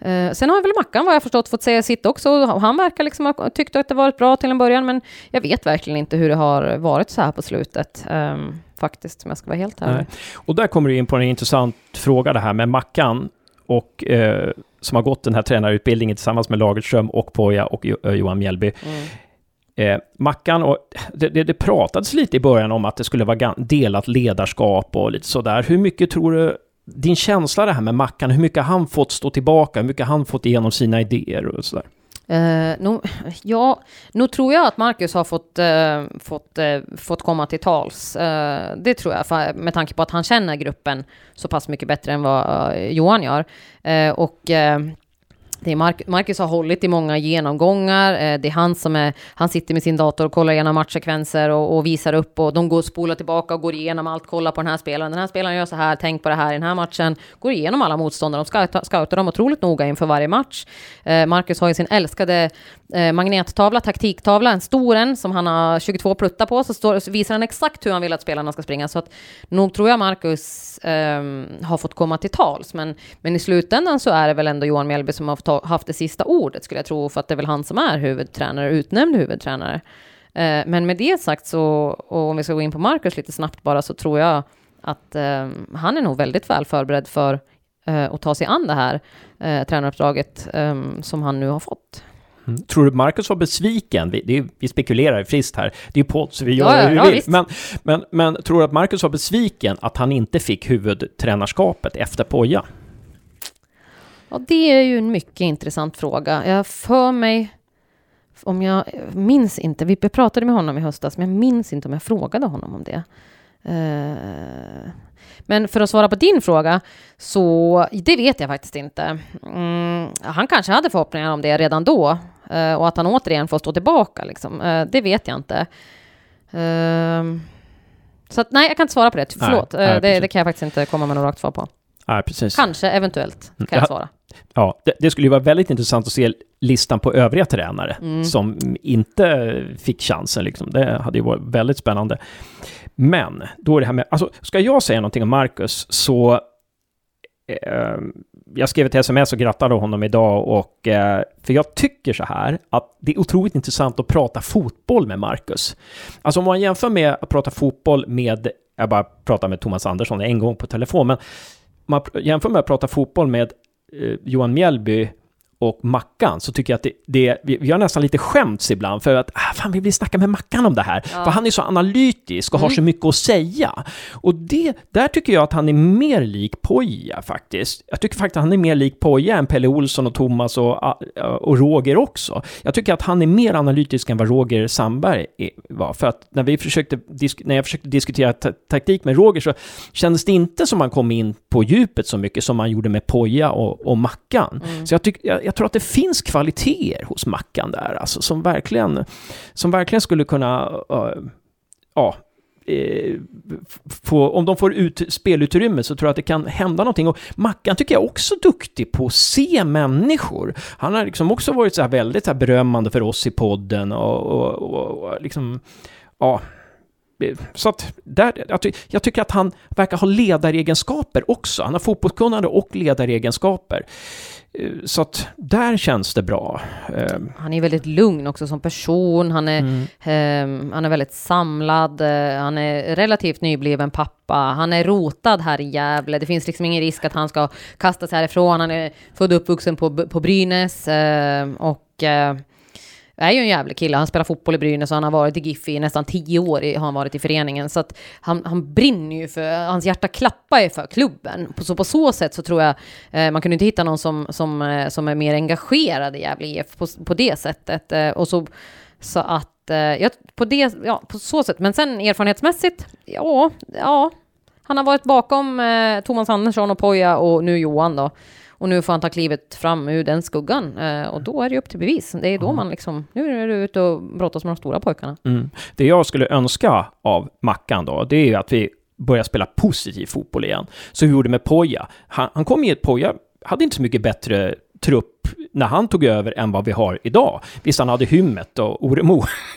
Eh, sen har väl Mackan vad jag förstått fått säga sitt också. Han verkar liksom ha tyckt att det varit bra till en början, men jag vet verkligen inte hur det har varit så här på slutet. Eh, faktiskt, om jag ska vara helt ärlig. Och där kommer du in på en intressant fråga det här med Mackan och eh, som har gått den här tränarutbildningen tillsammans med Lagerström och Poja och eh, Johan Mjällby. Mm. Eh, Mackan, och det, det, det, pratades lite i början om att det skulle vara delat ledarskap och lite sådär. Hur mycket tror du din känsla det här med Mackan, hur mycket har han fått stå tillbaka, hur mycket har han fått igenom sina idéer och sådär? Eh, uh, no, ja, nog tror jag att Marcus har fått, uh, fått, uh, fått komma till tals. Uh, det tror jag, för, med tanke på att han känner gruppen så pass mycket bättre än vad Johan gör. och det är Marcus, Marcus har hållit i många genomgångar. Eh, det är han som är, han sitter med sin dator och kollar igenom matchsekvenser och, och visar upp och de går och spolar tillbaka och går igenom allt, kollar på den här spelaren. Den här spelaren gör så här, tänk på det här i den här matchen. Går igenom alla motståndare, de scoutar, scoutar dem otroligt noga inför varje match. Eh, Marcus har ju sin älskade eh, magnettavla, taktiktavla, en stor en som han har 22 pluttar på, så, står, så visar han exakt hur han vill att spelarna ska springa. Så att nog tror jag Marcus um, har fått komma till tals, men, men i slutändan så är det väl ändå Johan Mjällby som har fått haft det sista ordet skulle jag tro, för att det är väl han som är huvudtränare, utnämnd huvudtränare. Eh, men med det sagt så, och om vi ska gå in på Marcus lite snabbt bara, så tror jag att eh, han är nog väldigt väl förberedd för eh, att ta sig an det här eh, tränaruppdraget eh, som han nu har fått. Mm. Tror du Marcus var besviken? Vi, är, vi spekulerar friskt här. Det är ju podd, så vi gör ja, hur vi vill. Men, men, men tror du att Marcus var besviken att han inte fick huvudtränarskapet efter Poja? Ja, det är ju en mycket intressant fråga. Jag för mig, om jag minns inte, vi pratade med honom i höstas, men jag minns inte om jag frågade honom om det. Uh, men för att svara på din fråga, så det vet jag faktiskt inte. Mm, han kanske hade förhoppningar om det redan då uh, och att han återigen får stå tillbaka. Liksom. Uh, det vet jag inte. så att, nej, jag kan inte svara på det. Förlåt. Nej, nej, det, det, kan jag faktiskt inte komma med något rakt svar på. Nej, precis. Kanske, eventuellt, kan jag, jag svara. Ja, det, det, skulle ju vara väldigt intressant att se listan på övriga tränare mm. som inte fick chansen. Liksom. Det hade ju varit väldigt spännande. Men, då är det här med, alltså, ska jag säga någonting om Marcus så eh, jag skrev ett sms och grattade honom idag och eh, för jag tycker så här att det är otroligt intressant att prata fotboll med Marcus. Alltså om man jämför med att prata fotboll med, jag bara pratar med Thomas Andersson en gång på telefon, men man jämför med att prata fotboll med Eh, Johan Mjällby och Mackan så tycker jag att det, det vi, vi har nästan lite skämts ibland för att ah, fan, vi vill snacka med Mackan om det här. Ja. För han är så analytisk och mm. har så mycket att säga. Och det, där tycker jag att han är mer lik Poja faktiskt. Jag tycker faktiskt att han är mer lik Poja än Pelle Olsson och Thomas och, ah, och Roger också. Jag tycker att han är mer analytisk än vad Roger Sandberg var. För att när, vi försökte, när jag försökte diskutera taktik med Roger så kändes det inte som han kom in på djupet så mycket som man gjorde med Poja och, och Mackan. Mm. Så jag, tyck, jag, tror att det finns kvaliteter hos Mackan där, alltså som verkligen, som verkligen skulle kunna, uh, ja, uh, få, om de får ut spelutrymme så tror jag att det kan hända någonting. Och Mackan tycker jag också är duktig på att se människor. Han har liksom också varit så här väldigt så här berömmande för oss i podden och, och, och, och liksom, ja, så att där, jag tycker att han verkar ha ledaregenskaper också. Han har fotbollskunnande och ledaregenskaper. Eh, så att där känns det bra. Eh, han är väldigt lugn också som person. Han är, mm. eh, han är väldigt samlad. Eh, han är relativt nybliven pappa. Han är rotad här i Gävle. Det finns liksom ingen risk att han ska kastas härifrån. Han är född och uppvuxen på, på Brynäs. Eh, och är ju en jävlig kille. Han spelar fotboll i Brynäs och han har varit i GIF i nästan tio år i, har han varit i föreningen. Så att han, han brinner ju för, hans hjärta klappar ju för klubben. Så på så sätt så tror jag, eh, man kunde inte hitta någon som, som, eh, som är mer engagerad i Gävle IF på, på det sättet. Eh, och så, så att eh, på, det, ja, på så sätt. Men sen erfarenhetsmässigt, ja, ja. Han har varit bakom eh, Thomas Andersson och Poja och nu Johan då. Och nu får han ta klivet fram ur den skuggan. Eh, och då är det upp till bevis. Det är då man liksom, nu är du ute och brottas med de stora pojkarna. Mm. Det jag skulle önska av Mackan då, det är ju att vi börjar spela positiv fotboll igen. Så vi gjorde med Poja. Han, han kom i ett Poja, hade inte så mycket bättre trupp när han tog över än vad vi har idag. Visst, han hade Hymmet och Oremo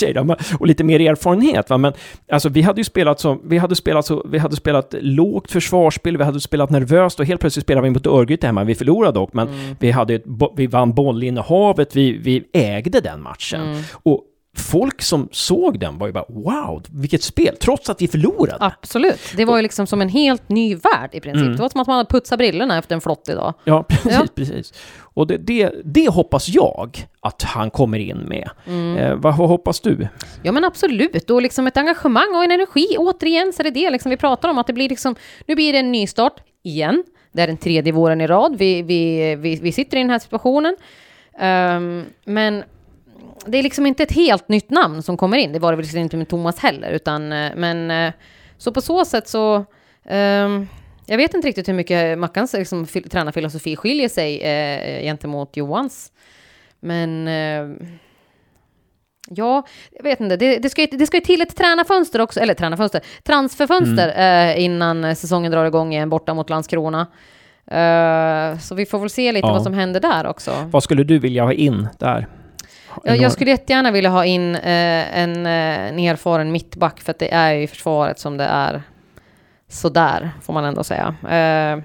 mm. och lite mer erfarenhet, va? men alltså, vi hade ju spelat så, vi hade spelat så, vi hade spelat lågt försvarsspel, vi hade spelat nervöst och helt plötsligt spelade vi mot Örgryte hemma. Vi förlorade dock, men mm. vi, hade, vi vann bollinnehavet, vi, vi ägde den matchen. Mm. Och folk som såg den var ju bara wow, vilket spel, trots att vi förlorade. Absolut, det var ju liksom som en helt ny värld i princip. Mm. Det var som att man hade putsat brillorna efter en flott idag. Ja, precis, ja. precis. Och det, det, det, hoppas jag att han kommer in med. Mm. Eh, vad, vad, hoppas du? Ja men absolut, och liksom ett engagemang och en energi. Återigen så är det det liksom vi pratar om, att det blir liksom, nu blir det en nystart igen. Det är den tredje våren i rad, vi, vi, vi, vi sitter i den här situationen. Um, men det är liksom inte ett helt nytt namn som kommer in. Det var det väl liksom inte med Thomas heller, utan eh, men eh, så på så sätt så um, jag vet inte riktigt hur mycket Mackans liksom, tränarfilosofi skiljer sig eh, gentemot Johans. Men eh, ja, jag vet inte. Det, det, ska ju, det ska ju till ett tränarfönster också, eller tränarfönster, transferfönster mm. eh, innan säsongen drar igång igen borta mot Landskrona. Uh, så vi får väl se lite ja. vad som händer där också. Vad skulle du vilja ha in där? Ja, jag skulle jättegärna vilja ha in eh, en, eh, en erfaren mittback, för att det är ju försvaret som det är. Sådär, får man ändå säga. Eh,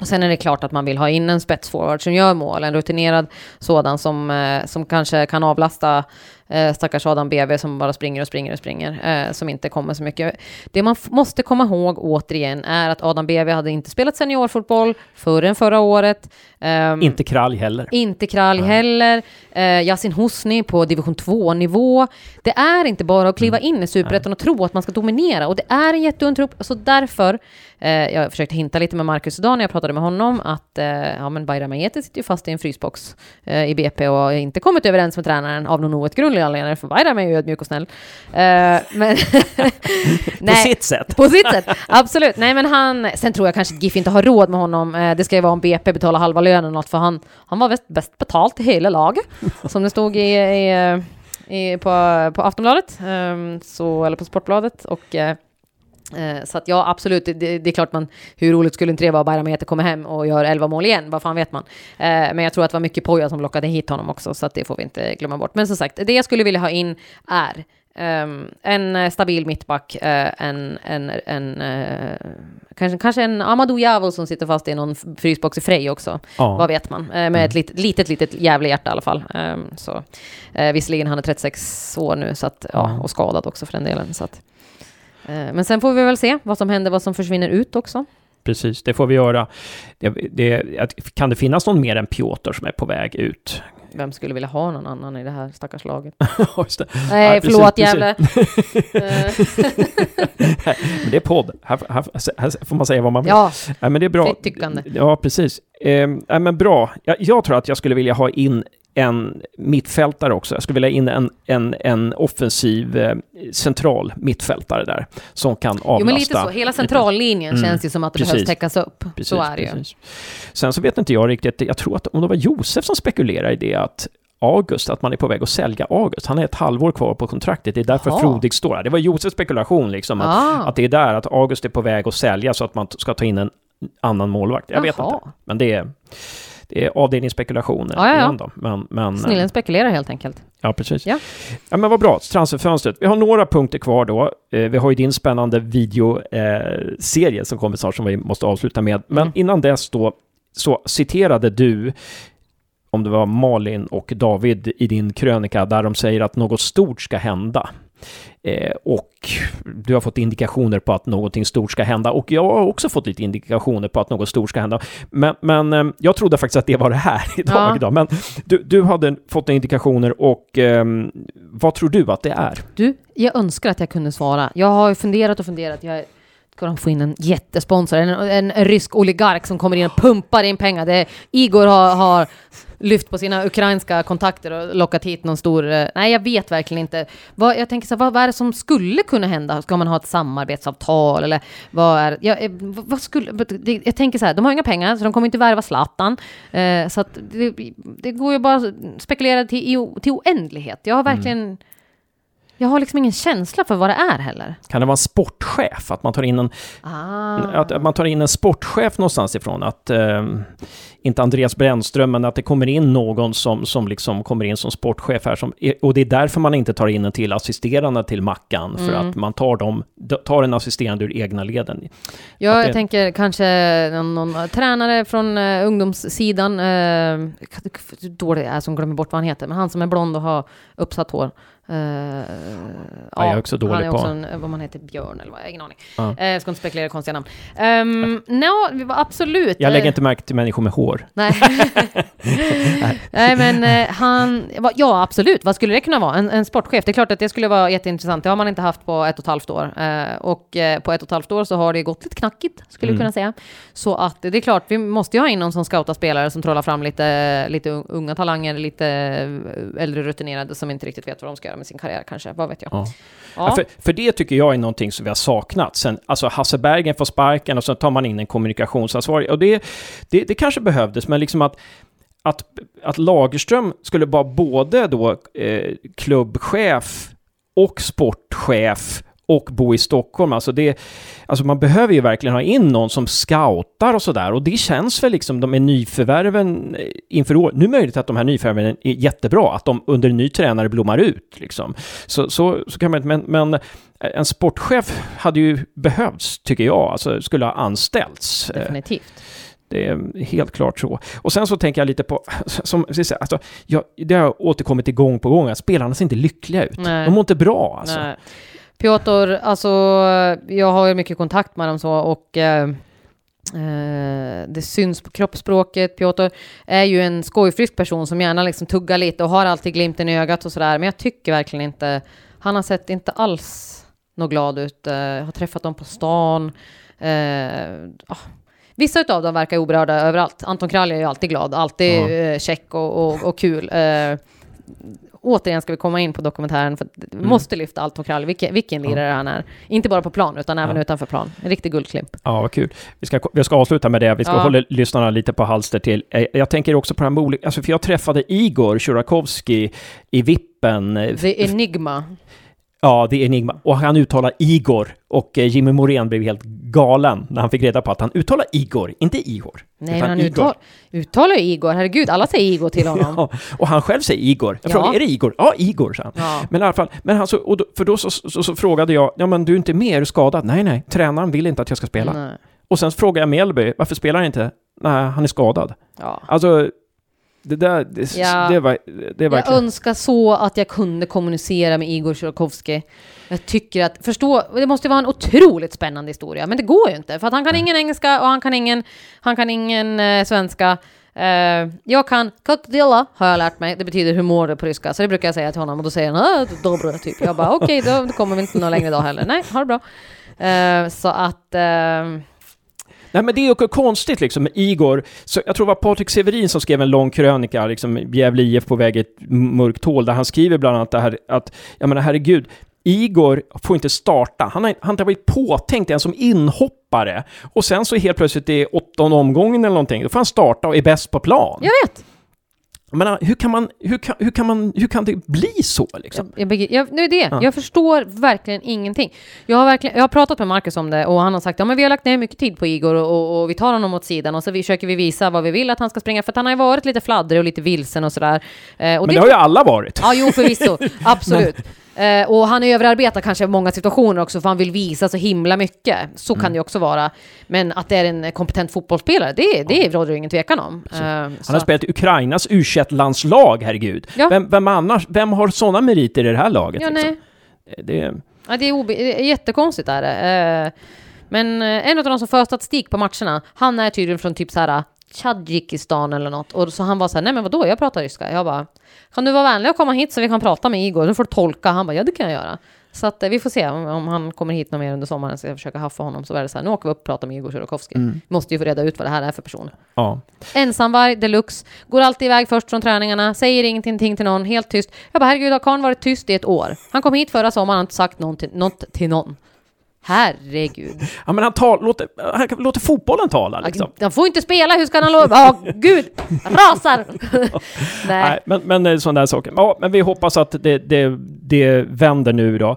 och sen är det klart att man vill ha in en spetsforward som gör mål, en rutinerad sådan som, eh, som kanske kan avlasta eh, stackars Adam BV som bara springer och springer och springer, eh, som inte kommer så mycket. Det man måste komma ihåg återigen är att Adam BV hade inte spelat seniorfotboll förrän förra året. Um, inte Kralj heller. Inte Kralj Nej. heller. Uh, Yasin Hosni på division 2-nivå. Det är inte bara att kliva mm. in i superettan och tro att man ska dominera. Och det är en jätteung trupp, så därför, uh, jag försökte hinta lite med Marcus idag när jag pratade med honom, att uh, ja, men Bayram Ayete sitter ju fast i en frysbox i BP och har inte kommit överens med tränaren av någon outgrundlig anledning, för Bayram är ju ödmjuk och snäll. men på sitt sätt. På sitt sätt, absolut. Nej, men han, sen tror jag kanske att GIF inte har råd med honom. det ska ju vara om BP betalar halva lönen något, för han, han var bäst, bäst betalt i hela laget, som det stod i, i, i på, på Aftonbladet, um, så, eller på Sportbladet. Och, uh, så att ja, absolut, det, det, är klart man, hur roligt skulle inte det vara Bayram Ete kommer hem och gör 11 mål igen, vad fan vet man. Uh, men jag tror att det var mycket Poja som lockade hit honom också, så att det får vi inte glömma bort. Men som sagt, det jag skulle vilja ha in är Um, en eh, stabil mittback, uh, en, en, en uh, kanske, kanske en Amadou Javo som sitter fast i någon frysbox i Frej också. Ja. Vad vet man? Uh, med mm. ett lit, litet, litet jävla hjärta i alla fall. Um, så, visserligen han är 36 år nu, så att, ja, och skadad också för den delen. Så att, men sen får vi väl se vad som händer, vad som försvinner ut också. Precis, det får vi göra. Det, det, kan det finnas någon mer än Piotr som är på väg ut? Vem skulle vilja ha någon annan i det här stackars laget? Nej, ja, förlåt Gävle. men det är podd. Här, här, här, får man säga vad man vill. Ja, ja men det är bra. tyckande. Ja, precis. Eh, men bra. Jag, jag tror att jag skulle vilja ha in en mittfältare också. Jag skulle vilja in en, en, en offensiv eh, central mittfältare där som kan avlasta. Jo, men lite så. Hela centrallinjen mm. känns ju som att det precis. behövs täckas upp. Precis, så är det ju. Sen så vet inte jag riktigt, jag tror att om det var Josef som spekulerade i det, att August, att man är på väg att sälja August. Han är ett halvår kvar på kontraktet, det är därför Aha. Frodig står där. Det var Josefs spekulation, liksom, att, ah. att det är där, att August är på väg att sälja så att man ska ta in en annan målvakt. Jag Aha. vet inte, men det är det är avdelningsspekulationer. Ja, ja, ja. Då. Men, men, Snillen spekulerar helt enkelt. Ja, precis. Ja. ja, men vad bra. Transferfönstret. Vi har några punkter kvar då. Eh, vi har ju din spännande videoserie eh, som kommer snart som vi måste avsluta med. Men mm. innan dess då så citerade du om det var Malin och David i din krönika där de säger att något stort ska hända. Eh, och du har fått indikationer på att någonting stort ska hända och jag har också fått lite indikationer på att något stort ska hända. Men, men eh, jag trodde faktiskt att det var det här idag. Ja. idag. Men du, du hade fått indikationer och eh, vad tror du att det är? Du, jag önskar att jag kunde svara. Jag har funderat och funderat. Jag ska de få in en jättesponsor, en, en, en rysk oligark som kommer in och pumpar in pengar. Det, Igor har, har lyft på sina ukrainska kontakter och lockat hit någon stor... eh, Nej, jag vet verkligen inte. Vad, jag tänker så här, vad, vad är det som skulle kunna hända? Ska man ha ett samarbetsavtal eller vad är... Jag, eh, vad skulle... Jag tänker så här, de har inga pengar så de kommer inte värva Zlatan. Eh, så att det, det går ju bara att spekulera till, till oändlighet. Jag har verkligen... Jag har liksom ingen känsla för vad det är heller. Kan det vara en sportchef? Att man tar in en, Ah. att, att man tar in en sportchef någonstans ifrån? Att, ehm, inte Andreas Brännström, men att det kommer in någon som, som liksom kommer in som sportchef här. Som, och det är därför man inte tar in en till assisterande till Mackan. För Mm. att man tar, dem, tar en assisterande ur egna leden. Ja, Att jag det- tänker kanske någon, någon tränare från uh, ungdomssidan. Uh, dålig jag är som glömmer bort vad han heter, men han som är blond och har uppsatt hår. Uh, jag är också dålig han är på- också en, vad man heter, Björn eller vad, jag har ingen aning. Ja. Eh, jag ska inte spekulera i konstiga namn. Um, no, vi var absolut. Jag lägger eh, inte märke till människor med hår. Nej. Nej, men eh, han... Ja, absolut. Vad skulle det kunna vara? En, en sportchef? Det är klart att det skulle vara jätteintressant. Det har man inte haft på ett och ett halvt år. Eh, och eh, på ett och ett halvt år så har det gått lite knackigt, skulle Mm. jag kunna säga. Så att det är klart, vi måste ju ha in någon som scoutar spelare som trollar fram lite, lite un- unga talanger, lite eh, äldre rutinerade som inte riktigt vet vad de ska göra med sin karriär kanske. Vad vet jag. Ja. Ja. Ja, för, för det tycker jag är någonting som vi har saknat. Sen, alltså Hasse Bergen får sparken och så tar man in en kommunikationsansvarig. Och det, det, det kanske behövdes, men liksom att, att, att Lagerström skulle vara både då eh, klubbchef och sportchef och bo i Stockholm. Alltså, det, alltså man behöver ju verkligen ha in någon som scoutar och sådär. Och det känns väl liksom, de är nyförvärven eh, inför år. Nu är det möjligt att de här nyförvärven är jättebra, att de under en ny tränare blommar ut. Liksom. Så, så, så kan man inte, men, men en sportchef hade ju behövts, tycker jag. Alltså skulle ha anställts. Eh, Definitivt. Det är helt klart så. Och sen så tänker jag lite på, som, alltså, jag, det har återkommit gång på gång, att spelarna ser inte lyckliga ut. Nej. De mår inte bra alltså. Nej. Piotr, alltså jag har ju mycket kontakt med dem så och eh, eh, det syns på kroppsspråket. Piotr är ju en skojfrisk person som gärna liksom tuggar lite och har alltid glimten i ögat och sådär. Men jag tycker verkligen inte, han har sett inte alls något glad ut. Eh, Jag har träffat dem på stan. Eh, ah. Vissa av dem verkar oberörda överallt. Anton Kralj är ju alltid glad, alltid Ja. eh, check och, och, och kul. Eh, återigen ska vi komma in på dokumentären, för vi måste lyfta Anton Kralj, vilken, vilken lirare han är. Inte bara på plan, utan även Ja. utanför plan. En riktig guldklimp. Ja, vad kul. Vi ska, vi ska avsluta med det. Vi ska Ja. hålla lyssnarna lite på halster till. Eh, Jag tänker också på det här. Alltså, för jag träffade Igor Sjurakowski i Vippen. eh, The Enigma. Ja, det är Enigma. Och han uttalar Igor. Och eh, Jimmy Morén blev helt galen när han fick reda på att han uttalar Igor, inte Igor. Nej, men han Igor. uttal, uttalar ju Igor. Herregud, alla säger Igor till honom. Ja, och han själv säger Igor. Jag Ja. frågade, är det Igor? Ja, Igor, sa han. Ja. Men i alla fall, men han så, och då, för då så, så, så frågade jag, ja men du är inte med, är du skadad? Nej, nej, tränaren vill inte att jag ska spela. Nej. Och sen frågade jag Mjällby, varför spelar han inte? Nej, han är skadad. Ja. Alltså, det där, det, Ja. det var, det är Jag önskar så att jag kunde kommunicera med Igor Sjurakowski. Jag tycker att, förstå, det måste vara en otroligt spännande historia, men det går ju inte, för att han kan ingen engelska och han kan ingen, han kan ingen eh, svenska. Eh, jag kan kakdilla, har jag lärt mig, det betyder hur mår du på ryska, så det brukar jag säga till honom och då säger han ah, dobro, typ. Jag bara okej, då kommer vi inte någon längre idag heller. Nej, ha det bra. Eh, så att... eh, Nej men det är ju konstigt liksom med Igor. Så jag tror det var Patrik Severin som skrev en lång krönika, liksom Gävle IF på väg i ett mörkt hål, där han skriver bland annat det här att, jag menar herregud, Igor får inte starta. Han har, han har inte varit påtänkt ens som inhoppare. Och sen så helt plötsligt i åttonde omgången eller någonting, då får han starta och är bäst på plan. jag vet! Jag menar, hur kan man, hur kan, hur kan man, hur kan det bli så liksom? Jag, jag, jag, nu är det. Ja. Jag förstår verkligen ingenting. Jag har, verkligen, jag har pratat med Marcus om det och han har sagt att ja, vi har lagt ner mycket tid på Igor och, och, och vi tar honom åt sidan och så vi, försöker vi visa vad vi vill att han ska springa för att han har ju varit lite fladdrig och lite vilsen och sådär. Eh, och Men det har ju alla varit. Ja, jo förvisso. Absolut. Eh, och han överarbetar kanske i många situationer också för han vill visa så himla mycket. Så Mm. kan det också vara. Men att det är en kompetent fotbollsspelare, det, det råder det ingen tvekan om. Eh, Han har spelat i Ukrainas u landslag herregud. Ja. Vem, vem annars, vem har sådana meriter i det här laget? Ja, liksom? Det, Ja, det är, obe- det är jättekonstigt är det. Eh, Men eh, en av de som för statistik på matcherna, han är tydligen från typ så här Tadzjikistan eller något. Och så han var så här, nej men vadå, jag pratar ryska. Jag bara, kan du vara vänlig och komma hit så vi kan prata med Igor? Nu får du tolka. Han bara, ja det kan jag göra. Så att eh, vi får se om, om han kommer hit någon mer under sommaren, så jag försöka haffa honom. Så är det så här, nu åker vi upp och pratar med Igor Sjurokovskij. Mm. Måste ju få reda ut vad det här är för person. Ja. Ensamvarg deluxe, går alltid iväg först från träningarna, säger ingenting till någon, helt tyst. Jag bara, herregud, har karln varit tyst i ett år? Han kom hit förra sommaren och inte sagt något till någon. Herregud. ja, men han tal, låter, han låter fotbollen tala liksom. Han får inte spela, hur ska han lova? Ja, gud, rasar! Nej. Nej, men, men eh, sådana där saker. Ja, men vi hoppas att det, det, det vänder nu då.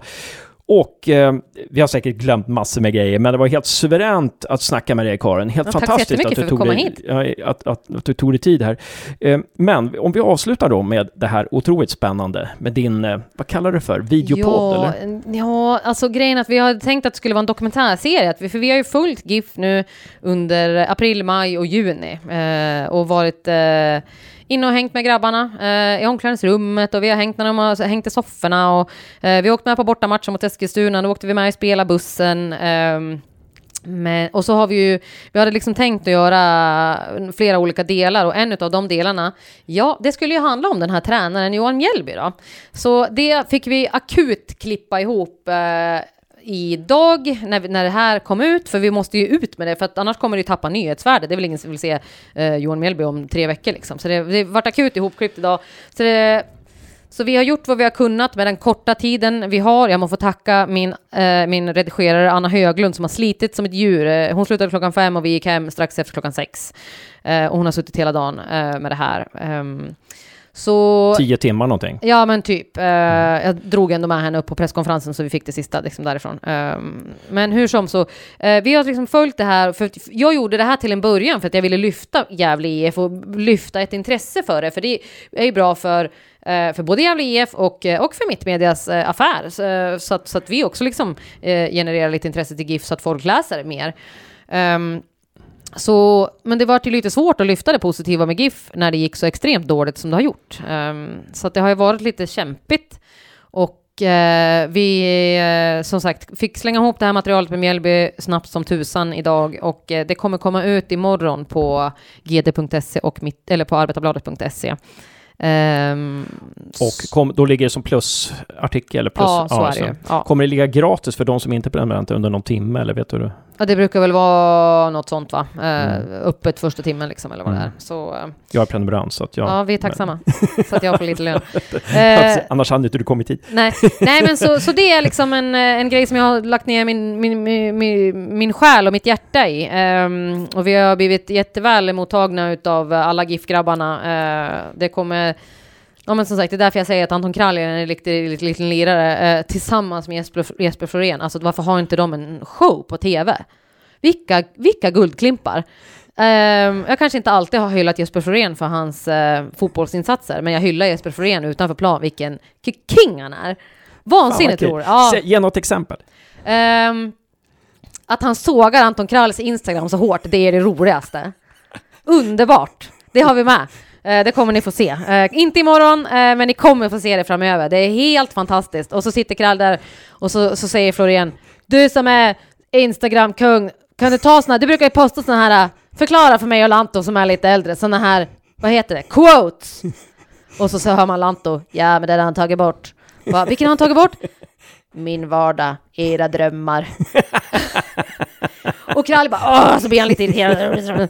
Och eh, vi har säkert glömt massor med grejer, men det var helt suveränt att snacka med dig Karin. Helt Ja, fantastiskt att du, tog dig, att, att, att du tog dig tid här. Eh, men om vi avslutar då med det här otroligt spännande med din, eh, vad kallar du det för, videopodd ja, eller? Ja, alltså grejen att vi har tänkt att det skulle vara en dokumentärserie, att vi, för vi har ju följt GIF nu under april, maj och juni eh, och varit in inne och hängt med grabbarna eh, i omklädningsrummet och vi har hängt när de har hängt i sofforna och eh, vi har åkt med på bortamatchen mot Eskilstuna, då åkte vi med i spelarbussen. Eh, men, och så har vi ju, vi hade liksom tänkt att göra flera olika delar och en av de delarna, ja, det skulle ju handla om den här tränaren Johan Mjällby då. Så det fick vi akut klippa ihop eh, idag när, vi- när det här kom ut, för vi måste ju ut med det, för att annars kommer det ju tappa nyhetsvärde. Det är väl ingen som vill se eh, Johan Mjällby om tre veckor liksom. Så det, det vart akut ihopklippt idag. Så det, så vi har gjort vad vi har kunnat med den korta tiden vi har. Jag måste få tacka min, eh, min redigerare Anna Höglund som har slitit som ett djur. Eh, hon slutade klockan fem och vi gick hem strax efter klockan sex. Eh, och hon har suttit hela dagen eh, med det här. Ehm, så... Tio timmar någonting. Ja men typ. Eh, jag drog ändå med henne upp på presskonferensen så vi fick det sista liksom, därifrån. Ehm, men hur som så, eh, vi har liksom följt det här, för jag gjorde det här till en början för att jag ville lyfta Gävle IF och lyfta ett intresse för det, för det är ju bra för eh, för både Gävle IF och, eh, och för Mittmedias eh, affär. Så, eh, så, att, så att vi också liksom eh, genererar lite intresse till GIF så att folk läser mer. Ehm, så, men det var ju lite svårt att lyfta det positiva med GIF när det gick så extremt dåligt som det har gjort. Ehm, så det har ju varit lite kämpigt. Och eh, vi, eh, som sagt, fick slänga ihop det här materialet med Mjällby snabbt som tusan idag. Och eh, det kommer komma ut imorgon på gd.se och mitt, eller på arbetarbladet.se. Ehm, Och kom, då ligger det som plusartikel plus. Ja, så är det ju. Ja. Kommer det ligga gratis för de som inte prenumeranter under någon timme eller vet du? Ja, det brukar väl vara något sånt va? Eh, Mm. Öppet första timmen liksom, eller vad det Mm. är. Så eh, Jag är prenumerant så att jag... ja, vi är tacksamma. så att jag får lite lön. Men, Eh, annars hade inte du kommit hit. Nej, nej men så, så det är liksom en, eh, en grej som jag har lagt ner min, min, min, min, själ och mitt hjärta i. Ehm, och vi har blivit jätteväl mottagna utav alla GIF-grabbarna. Eh, det kommer... Ja men som sagt, det är därför jag säger att Anton Kralj är en riktig liten lirare eh, tillsammans med Jesper, Jesper Florén. Alltså varför har inte de en show på TV? Vilka, vilka guldklimpar! Ehm, jag kanske inte alltid har hyllat Jesper Florén för hans eh, fotbollsinsatser, men jag hyllar Jesper Florén utanför plan, vilken king han är! Vansinnigt rolig! Ja. Ge något exempel. Ehm, att han sågar Anton Kralls Instagram så hårt, det är det roligaste. Underbart! Det har vi med. Eh, det kommer ni få se. Eh, inte imorgon, eh, men ni kommer få se det framöver. Det är helt fantastiskt. Och så sitter Krall där och så, så säger Florian, du som är Instagram-kung, kan du ta såna, du brukar ju posta såna här, eh, förklara för mig och Lanto som är lite äldre, såna här, vad heter det, quotes! Och så, så hör man Lanto, ja men det har han tagit bort. Va, vilken har han tagit bort? Min vardag, era drömmar. och Krall bara åh, så blir han lite irriterad.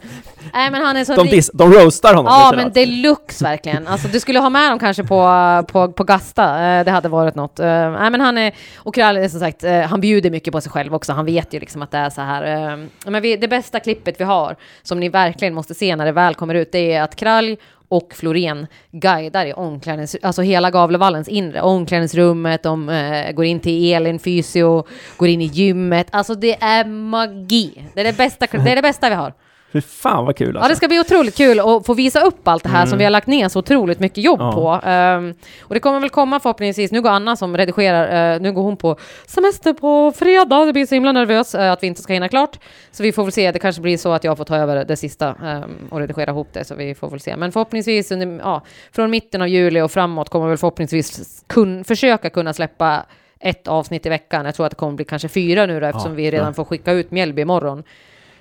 Nej men han är så... De, dis- de roastar honom Ja, lite men deluxe verkligen. Alltså du skulle ha med dem kanske på, på, på Gasta. Eh, Det hade varit något. Eh, Nej, men han är, och Krall är som sagt, eh, han bjuder mycket på sig själv också. Han vet ju liksom att det är så här. Men vi, det bästa klippet vi har, som ni verkligen måste se när det väl kommer ut, det är att Krall och Florén guidar i omklädnings, alltså hela Gavlevallens inre, omklädningsrummet, de eh, går in till Elin Fysio, går in i gymmet, alltså det är magi. Det är det bästa, det är det bästa vi har. Fy fan vad kul Ja, alltså. det ska bli otroligt kul att få visa upp allt det här som vi har lagt ner så otroligt mycket jobb Ja. på. Ehm, och det kommer väl komma förhoppningsvis, nu går Anna som redigerar, eh, nu går hon på semester på fredag, det blir så himla nervös eh, att vi inte ska hinna klart. Så vi får väl se, det kanske blir så att jag får ta över det sista ehm, och redigera ihop det, så vi får väl se. Men förhoppningsvis, under, ja, från mitten av juli och framåt kommer väl förhoppningsvis kun, försöka kunna släppa ett avsnitt i veckan. Jag tror att det kommer bli kanske fyra nu då, eftersom Ja, vi redan ja. får skicka ut Mjällby imorgon.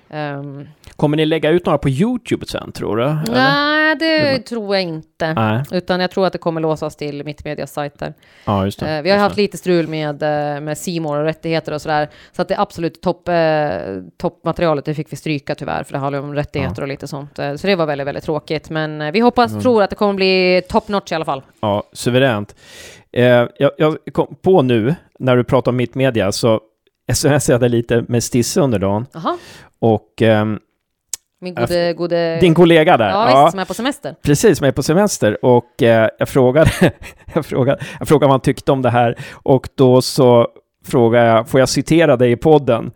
Ehm, Kommer ni lägga ut några på YouTube sen, tror du? Eller? nej, det Eller? tror jag inte. Nej. Utan jag tror att det kommer låsas till Mittmedias sajter. Ja, just det. Eh, vi har Just haft det. lite strul med, eh, med More och rättigheter och sådär. Så att det absolut topp, eh, toppmaterialet, det fick vi stryka tyvärr, för det handlar om rättigheter och lite sånt. Eh, så det var väldigt, väldigt tråkigt. Men vi hoppas, Mm. tror att det kommer bli top notch i alla fall. Ja, suveränt. Eh, jag, jag kom på nu, när du pratar om Mittmedia, så smsade lite med Stisse under dagen. Jaha, Och ehm, min gode, gode... din kollega där. Ja, visst, som är på semester. Precis, som är på semester. Och eh, jag, frågade, jag, frågade, jag frågade vad han tyckte om det här. Och då så frågade jag, får jag citera dig i podden?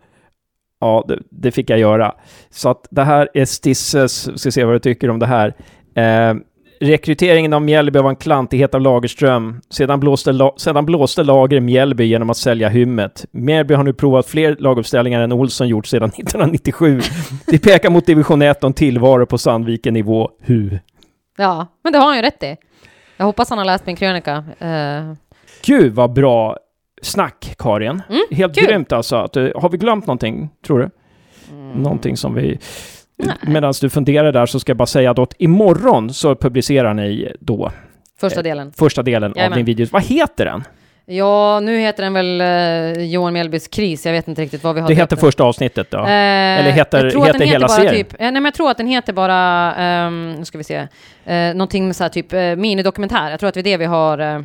Ja, det, det fick jag göra. Så att det här är Stisses, ska se vad du tycker om det här. Eh, rekryteringen av Mjällby var en klantighet av Lagerström. Sedan blåste, la, sedan blåste Lager Mjällby genom att sälja hymmet. Mjällby har nu provat fler laguppställningar än Olsson gjort sedan 1997. Det pekar mot division 1 och en tillvaro på Sandviken-nivå. Hu. Ja, men det har han ju rätt i. Jag hoppas han har läst min krönika. Eh, Gud vad bra snack, Karin. Mm, Helt kul. grymt alltså. Eh, har vi glömt någonting, tror du? Någonting som vi... Medan du funderar där så ska jag bara säga att imorgon så publicerar ni då första Eh, delen. första delen av din video. Vad heter den? Ja, nu heter den väl eh, Johan Mjällbys kris. Jag vet inte riktigt vad vi har Det heter första avsnittet då? Eh, Eller heter- heter den hela bara serien? Typ, eh, nej, men jag tror att den heter bara, um, ska vi se, uh, någonting med så här typ uh, minidokumentär. Jag tror att det är det vi har, eh,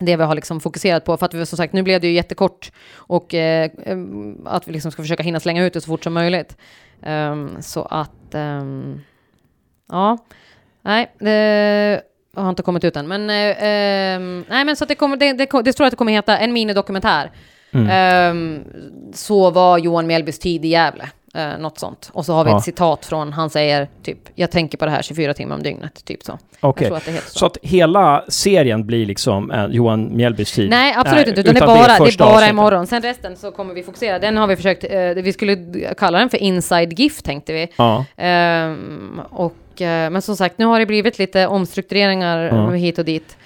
det vi har liksom fokuserat på. För att vi, som sagt, nu blev det ju jättekort och eh, att vi liksom ska försöka hinna slänga ut det så fort som möjligt. Ehm, så att, ehm, ja, nej, det har inte kommit ut än. Men, ehm, nej, men så att det kommer, det, det, det, jag att det kommer heta en minidokumentär. Mm. Så var Johan Mjällbys tid i Gävle. Uh, något sånt. Och så har vi Ja. ett citat från, han säger typ, jag tänker på det här 24 timmar om dygnet, typ så. Okej. Heter så. Så att hela serien blir liksom en Johan Mjällbys tid? Nej, absolut inte, utan, utan det är bara, det är bara avsnittet. imorgon. Sen resten så kommer vi fokusera. Den har vi försökt, eh, vi skulle kalla den för Inside GIF tänkte vi. Ja. Ehm, och, eh, men som sagt, nu har det blivit lite omstruktureringar Ja. hit och dit.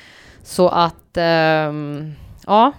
Så att, ehm, ja,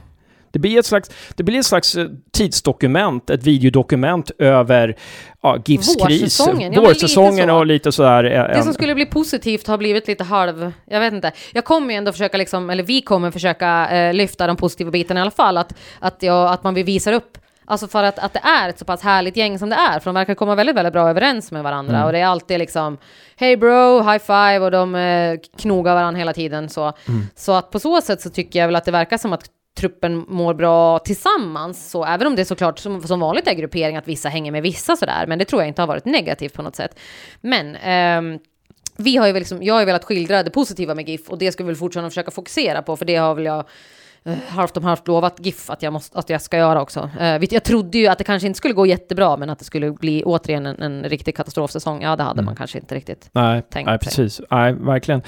Det blir ett slags, det blir ett slags eh, tidsdokument, ett videodokument över ja, GIFs kris. Vårsäsongen, ja, Vårsäsongen lite så. och lite sådär. eh, Det som skulle bli positivt har blivit lite halv... Jag vet inte. Jag kommer ju ändå försöka, liksom, eller vi kommer försöka eh, lyfta de positiva bitarna i alla fall. Att, att, jag, att man vill visa upp. Alltså för att, att det är ett så pass härligt gäng som det är. För de verkar komma väldigt, väldigt bra överens med varandra. Mm. Och det är alltid liksom Hey bro, high five och de eh, knogar varandra hela tiden. Så. Mm. så att på så sätt så tycker jag väl att det verkar som att truppen mår bra tillsammans. Så även om det såklart som, som vanligt är gruppering att vissa hänger med vissa sådär. Men det tror jag inte har varit negativt på något sätt. Men ehm, vi har ju väl liksom, jag har ju velat skildra det positiva med GIF och det ska vi väl fortsätta försöka fokusera på för det har väl jag eh, halvt om halvt lovat GIF att jag, måste, att jag ska göra också. Eh, jag trodde ju att det kanske inte skulle gå jättebra men att det skulle bli återigen en, en riktig katastrofsäsong. Ja, det hade man kanske inte riktigt. Nej, tänkt nej sig. precis. Nej, verkligen.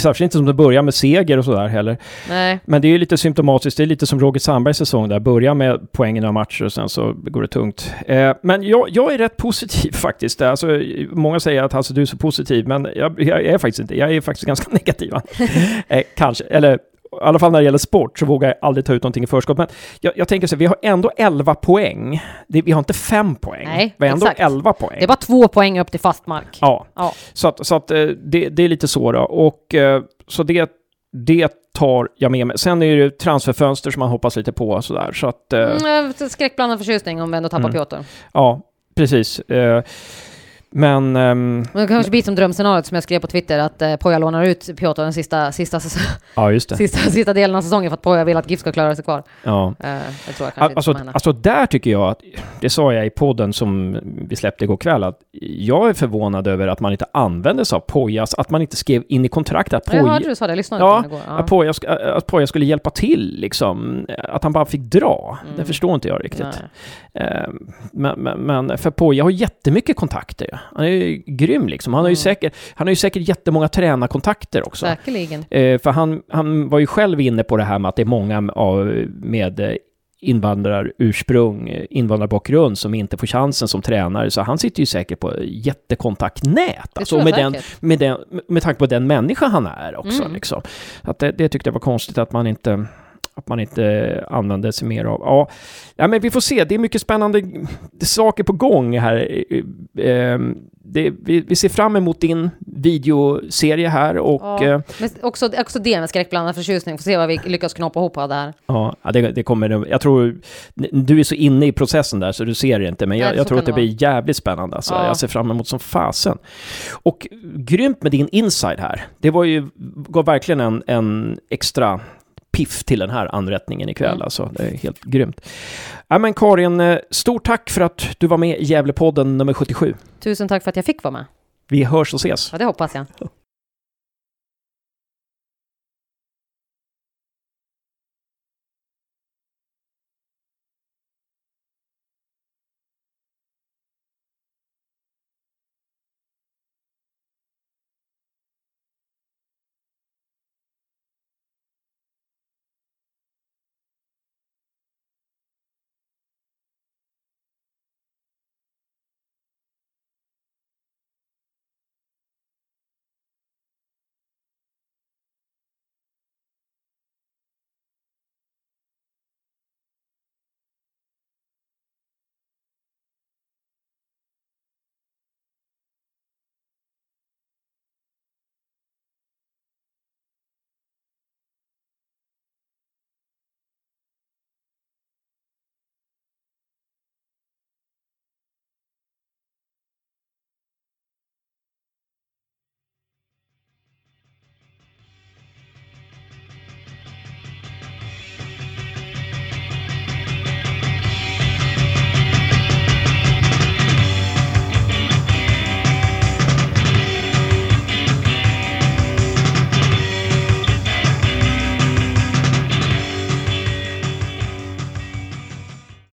Särskilt inte som det börjar med seger och sådär heller. Nej, Men det är ju lite symptomatiskt. Det är lite som Roger Sandbergs säsong där. Börja med poäng i några matcher och sen så går det tungt. Eh, men jag, jag är rätt positiv faktiskt. Alltså, många säger att alltså, du är så positiv, men jag, jag är faktiskt inte. Jag är faktiskt ganska negativ. eh, kanske, eller i alla fall när det gäller sport så vågar jag aldrig ta ut någonting i förskott. Men jag, jag tänker så här, vi har ändå 11 poäng. Det, vi har inte 5 poäng. Nej, vi har ändå exakt. 11 poäng. det bara två poäng upp till fast mark. Ja, Ja. så att, så att eh, det, det är lite så då. Och eh, så det, det tar jag med mig. Sen är det ju transferfönster som man hoppas lite på sådär. Så att, eh, Mm, skräckblandad förtjusning om vi ändå tappar Mm. Piotr. ja, precis. Eh, men ehm, Men det kanske blir som drömscenariot som jag skrev på Twitter att eh, Poja lånar ut Piotr den sista, sista, ja, just det. sista, sista delen av säsongen för att Poja vill att GIF ska klara sig kvar. Ja. Eh, det tror jag Alltså, alltså där tycker jag att, det sa jag i podden som vi släppte igår kväll, att jag är förvånad över att man inte använde sig av Pojas, att man inte skrev in i kontraktet att jag Poja, hörde du sa det, jag lyssnade Ja, igår. Ja. att, Poja, sk- att Poja skulle hjälpa till, liksom. Att han bara fick dra. Det Mm. förstår inte jag riktigt. Eh, Men, men, men för Poja har jättemycket kontakter. Han är ju grym liksom. Han har ju, Mm. säkert, han har ju säkert jättemånga tränarkontakter också. Säkerligen. Eh, för han, han var ju själv inne på det här med att det är många av, med eh, invandrarursprung, eh, invandrarbakgrund som inte får chansen som tränare. Så han sitter ju säkert på jättekontaktnät. Alltså, med, den, säkert. med, den, med tanke på den människa han är också. Mm. Liksom. Att det, det tyckte jag var konstigt att man inte att man inte använder sig mer av. Ja, ja men vi får se. Det är mycket spännande saker på gång här. Ehm, det, vi, vi, ser fram emot din videoserie här och... Ja, eh, men också, också det med skräckblandad förtjusning. Får se vad vi lyckas knåpa ihop av det här. Ja, det, det kommer... Jag tror... Du är så inne i processen där så du ser det inte, men jag, jag tror att det blir jävligt spännande. Alltså. Ja. Jag ser fram emot som fasen. Och grymt med din inside här. Det var ju... gav verkligen en, en extra piff till den här anrättningen ikväll. Mm. Alltså, det är helt grymt. Ja, men Karin, eh, stort tack för att du var med i Gävlepodden nummer 77. Tusen tack för att jag fick vara med. Vi hörs och ses. Ja, det hoppas jag.